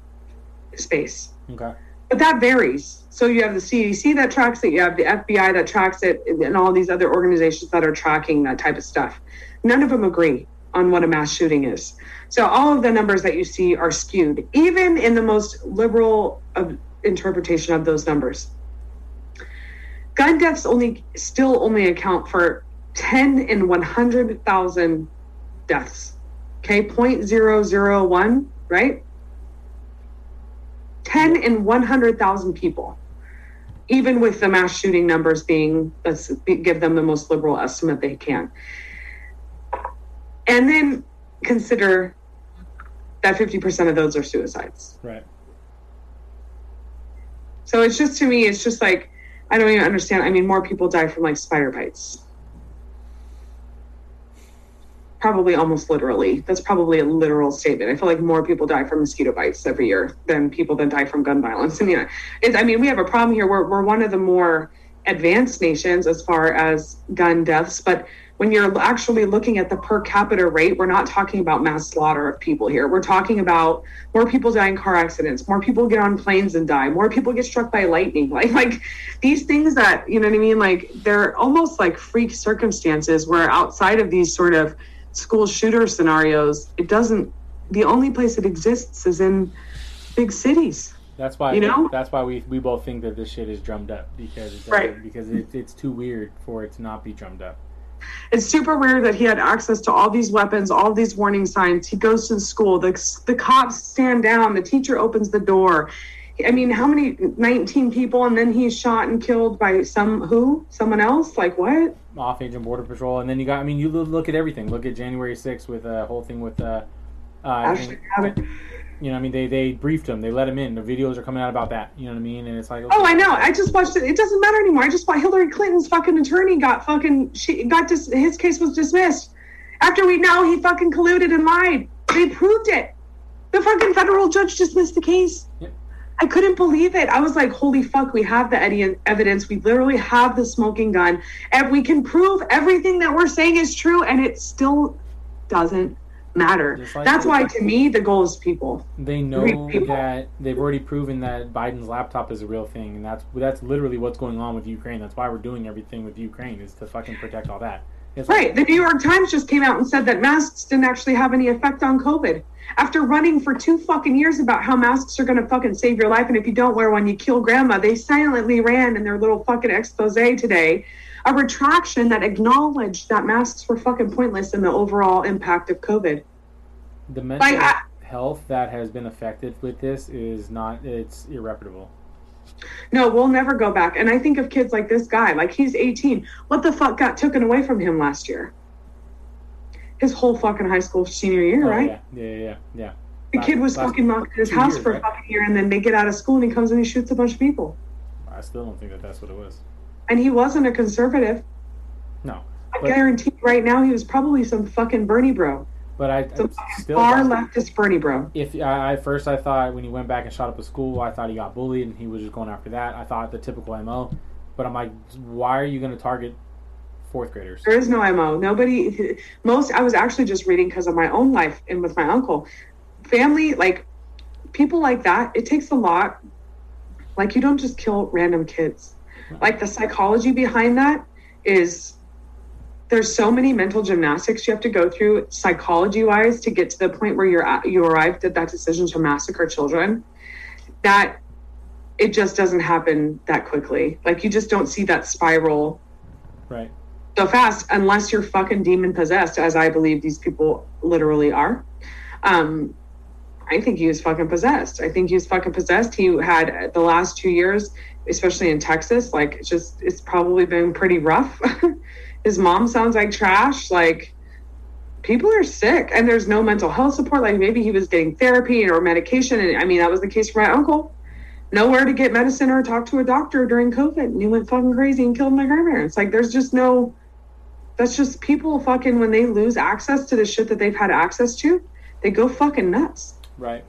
space Okay. but that varies. So you have the CDC that tracks it, you have the FBI that tracks it, and all these other organizations that are tracking that type of stuff. None of them agree on what a mass shooting is. So all of the numbers that you see are skewed, even in the most liberal of interpretation of those numbers. Gun deaths only still only account for 10 in 100,000 deaths. Okay, 0.001, right? 10 in 100,000 people. Even with the mass shooting numbers being, let's give them the most liberal estimate they can. And then consider that 50% of those are suicides. Right. So it's just to me, it's just like, I don't even understand. I mean, more people die from like spider bites. Probably almost literally. That's probably a literal statement. I feel like more people die from mosquito bites every year than people that die from gun violence. <laughs> And yeah, it's, I mean, we have a problem here. We're, we're one of the more advanced nations as far as gun deaths, but when you're actually looking at the per capita rate, we're not talking about mass slaughter of people here. We're talking about more people die in car accidents, more people get on planes and die, more people get struck by lightning. <laughs> Like like these things that, you know what I mean? Like they're almost like freak circumstances where outside of these sort of school shooter scenarios, it doesn't the only place it exists is in big cities. That's why You know? that's why we we both think that this shit is drummed up because Right. because it, it's too weird for it to not be drummed up. It's super weird that he had access to all these weapons, all these warning signs. He goes to the school. The, the cops stand down. The teacher opens the door. I mean, how many? 19 people, and then he's shot and killed by some who? Someone else? Like what? Off Agent Border Patrol, and then you got I mean you look at everything. Look at January 6th with the whole thing with uh, uh Ashli Babbitt. You know I mean they they briefed him. They let him in. The videos are coming out about that. You know what I mean? And it's like Oh, I know. I just watched it. It doesn't matter anymore. I just saw Hillary Clinton's fucking attorney got fucking. She got dis- his case was dismissed after we know he fucking colluded and lied. They proved it. The fucking federal judge dismissed the case. Yep. I couldn't believe it. I was like, holy fuck, we have the evidence. We literally have the smoking gun. And we can prove everything that we're saying is true, and it still doesn't matter. Like- That's why, to me, the goal is people. They know people. that they've already proven that Biden's laptop is a real thing, and that's that's literally what's going on with Ukraine. That's why we're doing everything with Ukraine is to fucking protect all that. It's like- Right. The New York Times just came out and said that masks didn't actually have any effect on COVID. After running for two fucking years about how masks are going to fucking save your life, and if you don't wear one, you kill grandma, they silently ran in their little fucking expose today a retraction that acknowledged that masks were fucking pointless in the overall impact of COVID. the mental Like, I- health that has been affected with this is not it's irreparable. No, we'll never go back. And I think of kids like this guy, like he's 18. What the fuck got taken away from him last year? His whole fucking high school senior year, Oh, right? yeah, yeah, yeah, yeah. The Last- kid was last fucking locked in his house years, for right? a fucking year, and then they get out of school and he comes and he shoots a bunch of people. I still don't think that that's what it was. And he wasn't a conservative. No, I guarantee right now he was probably some fucking Bernie bro, but I, some far leftist Bernie bro. if I, I first I thought when he went back and shot up a school, I thought he got bullied and he was just going after that. I thought the typical mo, but I'm like, why are you going to target fourth graders? There is no mo. Nobody. Most. I was actually just reading because of my own life and with my uncle, family like people like that. It takes a lot. Like you don't just kill random kids. Like the psychology behind that is there's so many mental gymnastics you have to go through psychology wise to get to the point where you're at, you arrived at that decision to massacre children that it just doesn't happen that quickly. Like you just don't see that spiral Right. so fast unless you're fucking demon possessed as i believe these people literally are. Um i think he was fucking possessed. I think he was fucking possessed. He had the last two years especially in texas like it's just it's probably been pretty rough. <laughs> His mom sounds like trash like people are sick and there's no mental health support. Like maybe he was getting therapy or medication and i mean that was the case for my uncle. Nowhere to get medicine or talk to a doctor during covid and he went fucking crazy and killed my grandparents. Like there's just no that's just people fucking when they lose access to the shit that they've had access to they go fucking nuts. Right.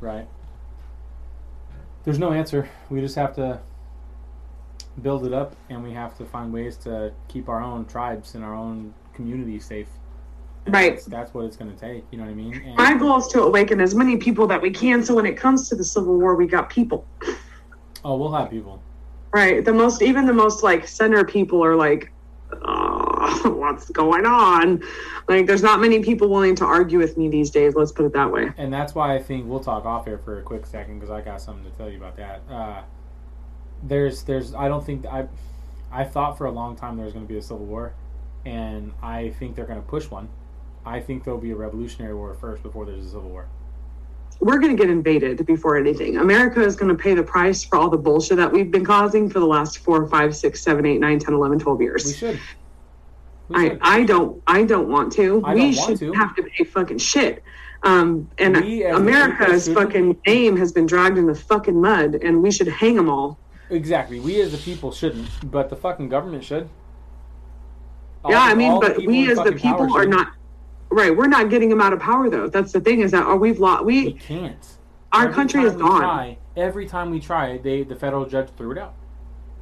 Right. There's no answer. We just have to build it up and we have to find ways to keep our own tribes and our own communities safe. And Right. That's, that's what it's going to take. You know what I mean? And my goal is to awaken as many people that we can so when it comes to the civil war we got people oh, we'll have people. right the most even the most like center people are like oh, <laughs> what's going on like there's not many people willing to argue with me these days let's put it that way And that's why I think we'll talk off here for a quick second because I got something to tell you about that. Uh, there's, there's, I don't think I, I thought for a long time there was going to be a civil war, and I think they're going to push one. I think there'll be a revolutionary war first before there's a civil war. we're going to get invaded before anything america is going to pay the price for all the bullshit that we've been causing for the last four five six seven eight nine ten eleven twelve years We should. I. I don't I don't want to. I we don't should want to. have to pay fucking shit. Um, and We America's fucking name has been dragged in the fucking mud, and we should hang them all. Exactly. We as the people shouldn't, but the fucking government should. All yeah, I mean, but we as the people are should. not right. We're not getting them out of power though. That's the thing is that oh, we've lost. We We can't. our Every country is gone. Try, every time we try, they the federal judge threw it out.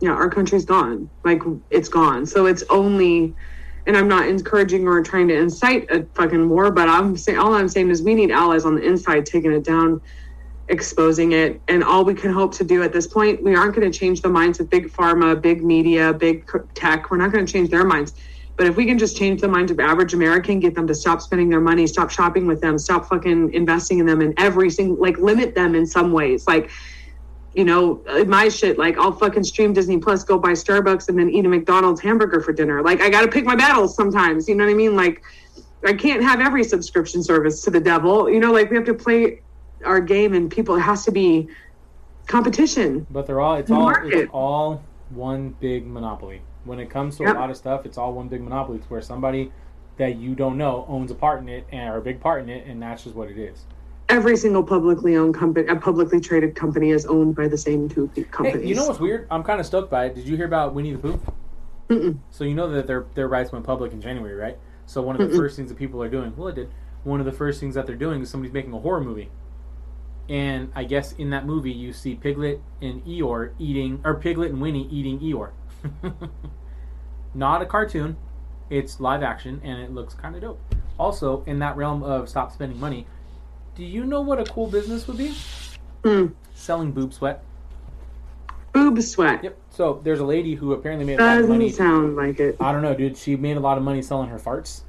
yeah, our country's gone. Like it's gone. So it's only, and I'm not encouraging or trying to incite a fucking war, but I'm saying all I'm saying is we need allies on the inside taking it down, exposing it, and all we can hope to do at this point, we aren't going to change the minds of big pharma, big media, big tech. We're not going to change their minds. But if we can just change the minds of average American, get them to stop spending their money, stop shopping with them, stop fucking investing in them in every single, like limit them in some ways, like you know, my shit, like I'll fucking stream Disney Plus, go buy Starbucks, and then eat a McDonald's hamburger for dinner. Like I got to pick my battles sometimes. You know what I mean? Like I can't have every subscription service to the devil. You know, like we have to play our game, and people it has to be competition. But they're all it's all Market. it's all one big monopoly. When it comes to Yep. a lot of stuff, it's all one big monopoly. It's where somebody that you don't know owns a part in it and or a big part in it, and that's just what it is. Every single publicly owned company, a publicly traded company, is owned by the same two companies. Hey, you know what's weird? I'm kind of stoked by it. Did you hear about Winnie the Pooh? Mm-mm. So you know that their their rights went public in January, right? So one of the Mm-mm. first things that people are doing, well, it did. One of the first things that they're doing is somebody's making a horror movie, and I guess in that movie you see Piglet and Eeyore eating, or Piglet and Winnie eating Eeyore. <laughs> Not a cartoon. It's live action and it looks kind of dope. Also, in that realm of stop spending money, do you know what a cool business would be? Hmm. Selling boob sweat. Boob sweat. Yep. So there's a lady who apparently made a lot of Doesn't money. sound like it. I don't know, dude. She made a lot of money selling her farts,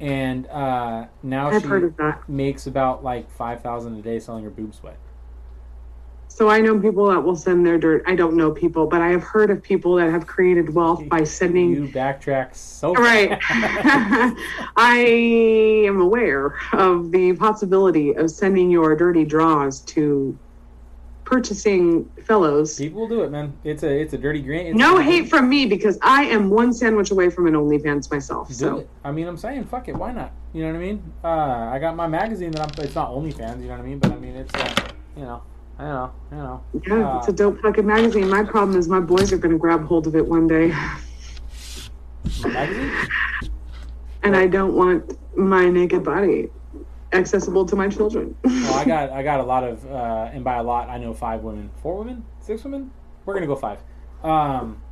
and uh, now I've she heard of that. makes about like five thousand a day selling her boob sweat. So I know people that will send their dirt. I don't know people, but I have heard of people that have created wealth by sending. You backtrack so far. Right. <laughs> I am aware of the possibility of sending your dirty draws to purchasing fellows. People will do it, man. It's a it's a dirty grant. It's No hate from me because I am one sandwich away from an OnlyFans myself. Do So it. I mean, I'm saying, fuck it. Why not? You know what I mean? Uh, I got my magazine that I'm. It's not OnlyFans. You know what I mean? But I mean, it's uh, you know, I know, you know. yeah, it's a dope fucking magazine. My problem is my boys are gonna grab hold of it one day, magazine. and I don't want my naked body accessible to my children. Well, I <laughs> got I got a lot of, uh, and by a lot, I know five women, four women, six women. We're gonna go five. Um,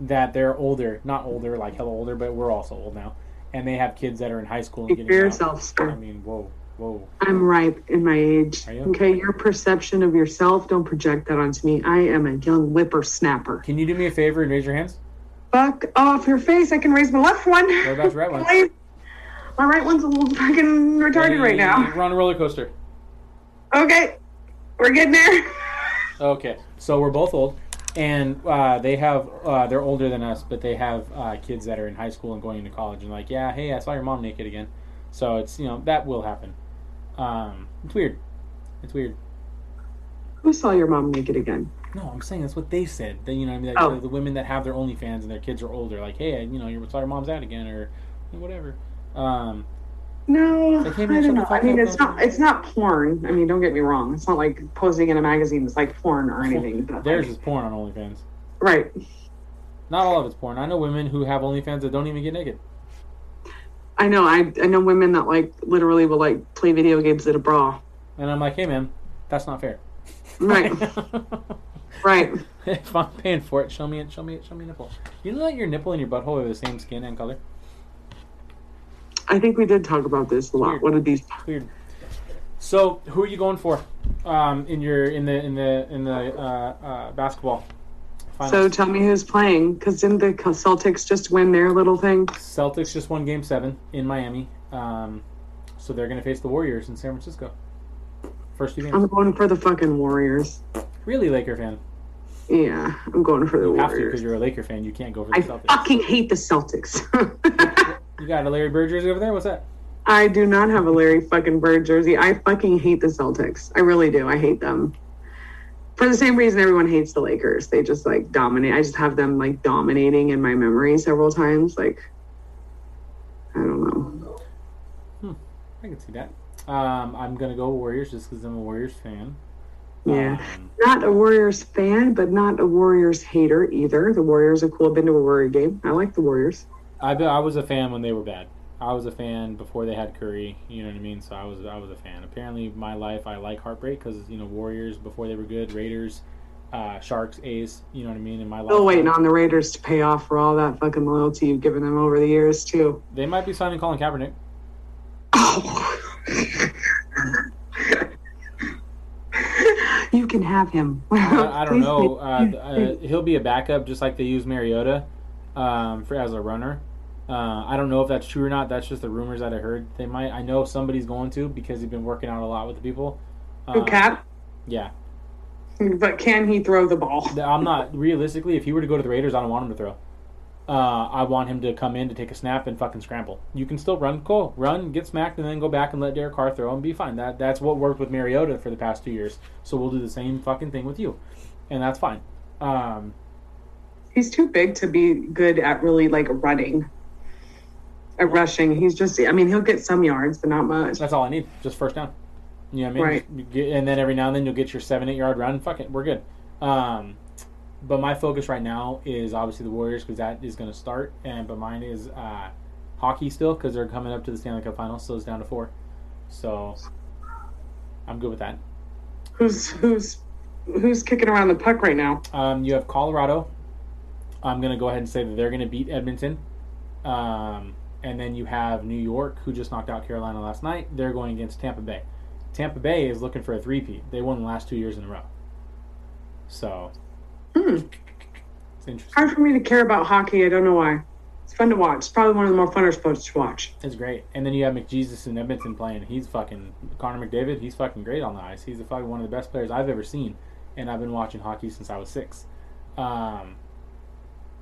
that they're older, not older, like hella older, but we're also old now, and they have kids that are in high school and Speak getting for yourself, I mean, whoa, whoa. I'm ripe in my age. You? Okay, your perception of yourself, don't project that onto me. I am a young whippersnapper. Can you do me a favor and raise your hands? Fuck off your face. I can raise my left one. What about your right one? My- My right one's a little fucking retarded right now. We're on a roller coaster. Okay, we're getting there. Okay, so we're both old, and uh, they have uh, they're older than us, but they have uh, kids that are in high school and going into college, and like, yeah, hey, I saw your mom naked again. So it's you know that will happen. Um, it's weird. It's weird. Who saw your mom naked again? No, I'm saying that's what they said. That you know, I mean, Oh. the, women that have their OnlyFans and their kids are older, like, hey, you know, you saw your mom's out again, or whatever. Um, No, Like, hey, man, I don't know. I mean, it's not. It's not porn. I mean, don't get me wrong. It's not like posing in a magazine is like porn or <laughs> anything. But theirs like- is porn on OnlyFans. right. Not all of it's porn. I know women who have OnlyFans that don't even get naked. I know. I I know women that like literally will like play video games in a bra. And I'm like, hey, man, that's not fair. Right. <laughs> Right. if I'm paying for it, show me it. Show me it. Show me a nipple. You know that your nipple and your butthole are the same skin and color. I think we did talk about this a lot. Weird. What are these? Weird. So, who are you going for? Um, in your in the in the in the uh, uh, basketball So tell me who's playing, because didn't the Celtics just win their little thing? Celtics just won Game Seven in Miami. Um, so they're going to face the Warriors in San Francisco. First two games. I'm going for the fucking Warriors. really, Laker fan. Yeah, I'm going for the You have to because you're a Laker fan. You can't go for the I Celtics. I fucking hate the Celtics. <laughs> You got a Larry Bird jersey over there. What's that? I do not have a Larry fucking Bird jersey. I fucking hate the Celtics. I really do. I hate them. For the same reason everyone hates the Lakers. They just like dominate. I just have them like dominating in my memory several times. Like, I don't know. I can see that. Um, I'm gonna go Warriors just because I'm a Warriors fan. Yeah. Um, Not a Warriors fan, but not a Warriors hater either. The Warriors are cool. I've been to a Warrior game. I like the Warriors. I I was a fan when they were bad. I was a fan before they had Curry. You know what I mean? So I was I was a fan. Apparently, my life I like heartbreak because you know Warriors before they were good, Raiders, uh, Sharks, A's. You know what I mean? In my life, Still waiting on the Raiders to pay off for all that fucking loyalty you've given them over the years too. They might be signing Colin Kaepernick. Oh. <laughs> you can have him. I, I don't <laughs> know. Uh, uh, he'll be a backup just like they use Mariota um, for as a runner. Uh, I don't know if that's true or not. That's just the rumors that I heard. They might. I know somebody's going to because he's been working out a lot with the people. Who, Um, Cap? Yeah, But can he throw the ball? I'm not realistically. If he were to go to the Raiders, I don't want him to throw. Uh, I want him to come in to take a snap and fucking scramble. You can still run, cool, run, get smacked, and then go back and let Derek Carr throw and be fine. That that's what worked with Mariota for the past two years. So we'll do the same fucking thing with you, and that's fine. Um, He's too big to be good at really like running. At rushing, he's just. I mean, he'll get some yards, but not much. That's all I need. Just first down. You know what I mean? Right. Get- And then every now and then you'll get your seven, eight yard run. Fuck it, we're good. Um, but my focus right now is obviously the Warriors because that is going to start. And but mine is uh, hockey still because they're coming up to the Stanley Cup Finals, so it's down to four. So I'm good with that. Who's who's who's kicking around the puck right now? Um, you have Colorado. I'm going to go ahead and say that they're going to beat Edmonton. Um, and then you have New York, who just knocked out Carolina last night. They're going against Tampa Bay. Tampa Bay is looking for a three-peat. They won the last two years in a row. So Hmm. it's interesting. Hard for me to care about hockey. I don't know why. It's fun to watch. It's probably one of the more funner sports to watch. It's great. And then you have McJesus in Edmonton playing. He's fucking Connor McDavid. He's fucking great on the ice. He's the fucking one of the best players I've ever seen. And I've been watching hockey since I was six. Um,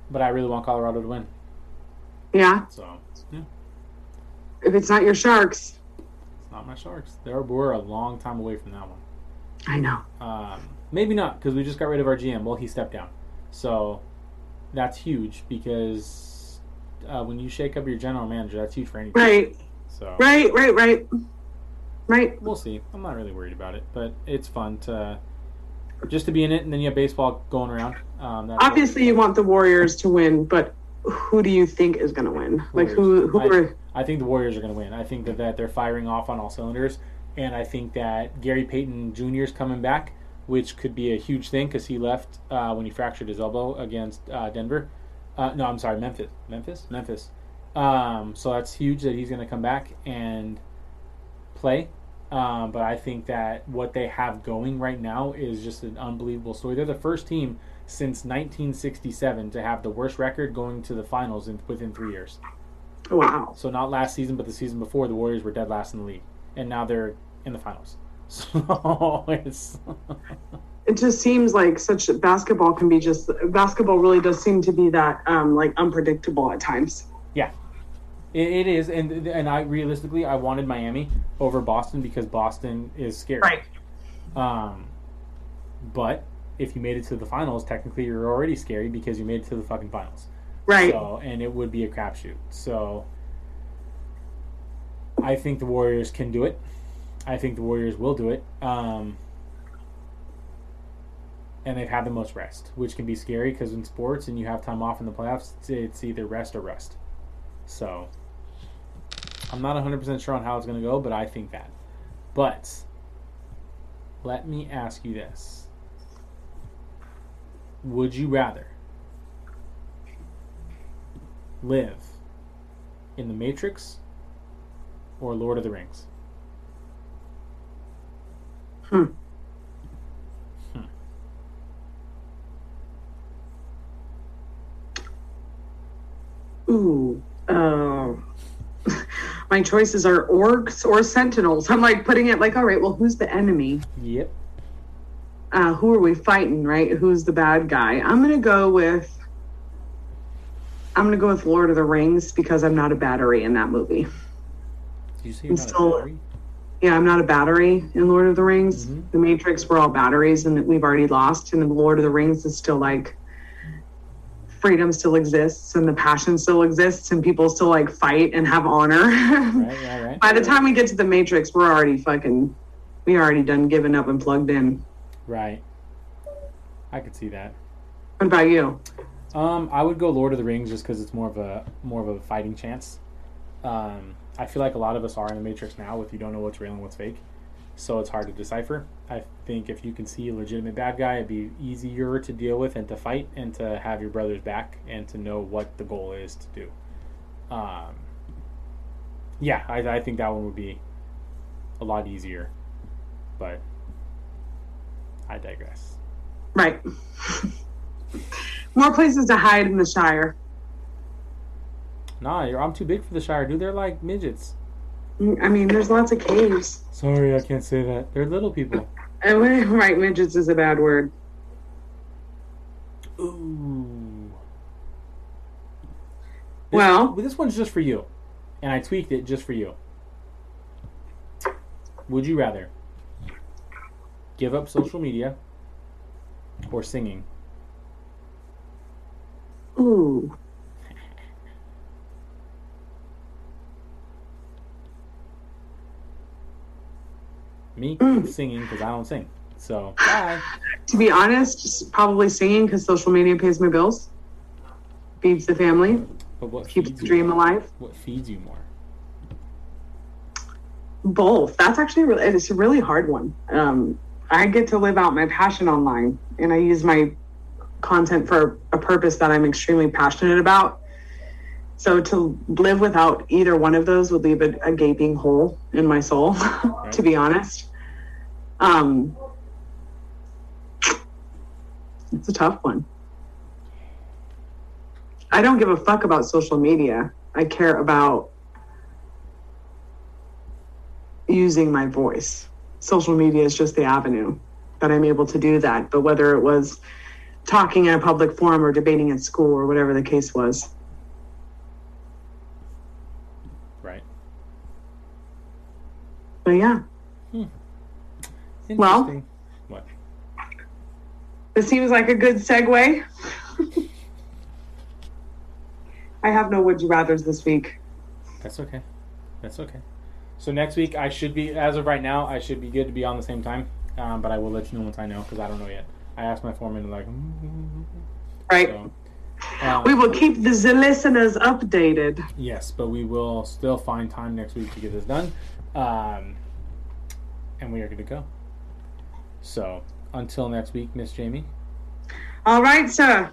but I really want Colorado to win. Yeah. So yeah, If it's not your Sharks, it's not my Sharks. They're we're a long time away from that one. I know. Um, maybe not because we just got rid of our GM. Well, he stepped down, so that's huge because uh, when you shake up your general manager, that's huge for any. Right. So Right. Right. Right. Right. we'll see. I'm not really worried about it, but it's fun to just to be in it, and then you have baseball going around. Um, Obviously, you want the Warriors to win, but who do you think is going to win? Like who? Who Warriors. are? I think the Warriors are going to win. I think that, that they're firing off on all cylinders, and I think that Gary Payton Jr. is coming back, which could be a huge thing because he left uh, when he fractured his elbow against uh, Denver. Uh, no, I'm sorry, Memphis. Memphis? Memphis. Um, so that's huge that he's going to come back and play. Um, but I think that what they have going right now is just an unbelievable story. They're the first team since 1967 to have the worst record going to the finals in, within three years. Wow. So not last season, but the season before, the Warriors were dead last in the league, and now they're in the finals. <laughs> So it's <laughs> It just seems like such basketball can be just basketball really does seem to be that um like unpredictable at times. it, it is, and and I realistically, I wanted Miami over Boston because Boston is scary. Um, but if you made it to the finals, technically you're already scary because you made it to the fucking finals. Right. So, and it would be a crapshoot. So, I think the Warriors can do it. I think the Warriors will do it. Um, and they've had the most rest, which can be scary because in sports and you have time off in the playoffs, it's, it's either rest or rest. So, I'm not 100% sure on how it's going to go, but I think that. But, let me ask you this Would you rather live in the Matrix or Lord of the Rings? Hmm. Hmm. Ooh. Uh, <laughs> my choices are orcs or sentinels. I'm like putting it like, all right, well, who's the enemy? Yep. Uh, who are we fighting? Right? Who's the bad guy? I'm gonna go with. I'm gonna go with Lord of the Rings because I'm not a battery in that movie. You say I'm still-? Yeah, I'm not a battery in Lord of the Rings. Mhm. The Matrix, we're all batteries, and we've already lost. And the Lord of the Rings is still like freedom still exists, and the passion still exists, and people still like fight and have honor. <laughs> Right, right, right. By the time we get to the Matrix, we're already fucking, we already done giving up and plugged in. Right. I could see that. What about you? Um, I would go Lord of the Rings just because it's more of a more of a fighting chance. Um, I feel like a lot of us are in the Matrix now, with you don't know what's real and what's fake, so it's hard to decipher. I think if you can see a legitimate bad guy, it'd be easier to deal with and to fight and to have your brothers back and to know what the goal is to do. Um, yeah, I, I think that one would be a lot easier, but I digress. Right. More places to hide in the Shire. Nah, you're, I'm too big for the Shire, dude. They're like midgets. Mm, I mean, there's lots of caves. Sorry, I can't say that. They're little people. <laughs> Right, midgets is a bad word. Ooh. This- Well- this one's just for you, and I tweaked it just for you. Would you rather give up social media or singing? Ooh. Me, Mm. singing because I don't sing. So bye. To be honest, probably singing because social media pays my bills, feeds the family, But what keeps the dream more? alive. What feeds you more? Both. That's actually really, it's a really hard one. Um, I get to live out my passion online, and I use my content for a purpose that I'm extremely passionate about. So to live without either one of those would leave a, a gaping hole in my soul, <laughs> to be honest. Um, it's a tough one. I don't give a fuck about social media. I care about using my voice. Social media is just the avenue that I'm able to do that. But whether it was talking in a public forum or debating at school or whatever the case was, Right. but yeah, hmm. Well- what? this seems like a good segue. <laughs> I have no would you rather's this week. That's okay. That's okay. So next week I should be, as of right now, I should be good to be on the same time. Um, but I will let you know once I know because I don't know yet. I asked my foreman like, Right. so, um, We will keep the listeners updated. Yes, but we will still find time next week to get this done. Um, and we are good to go. So until next week, Miss Jamie. All right, sir.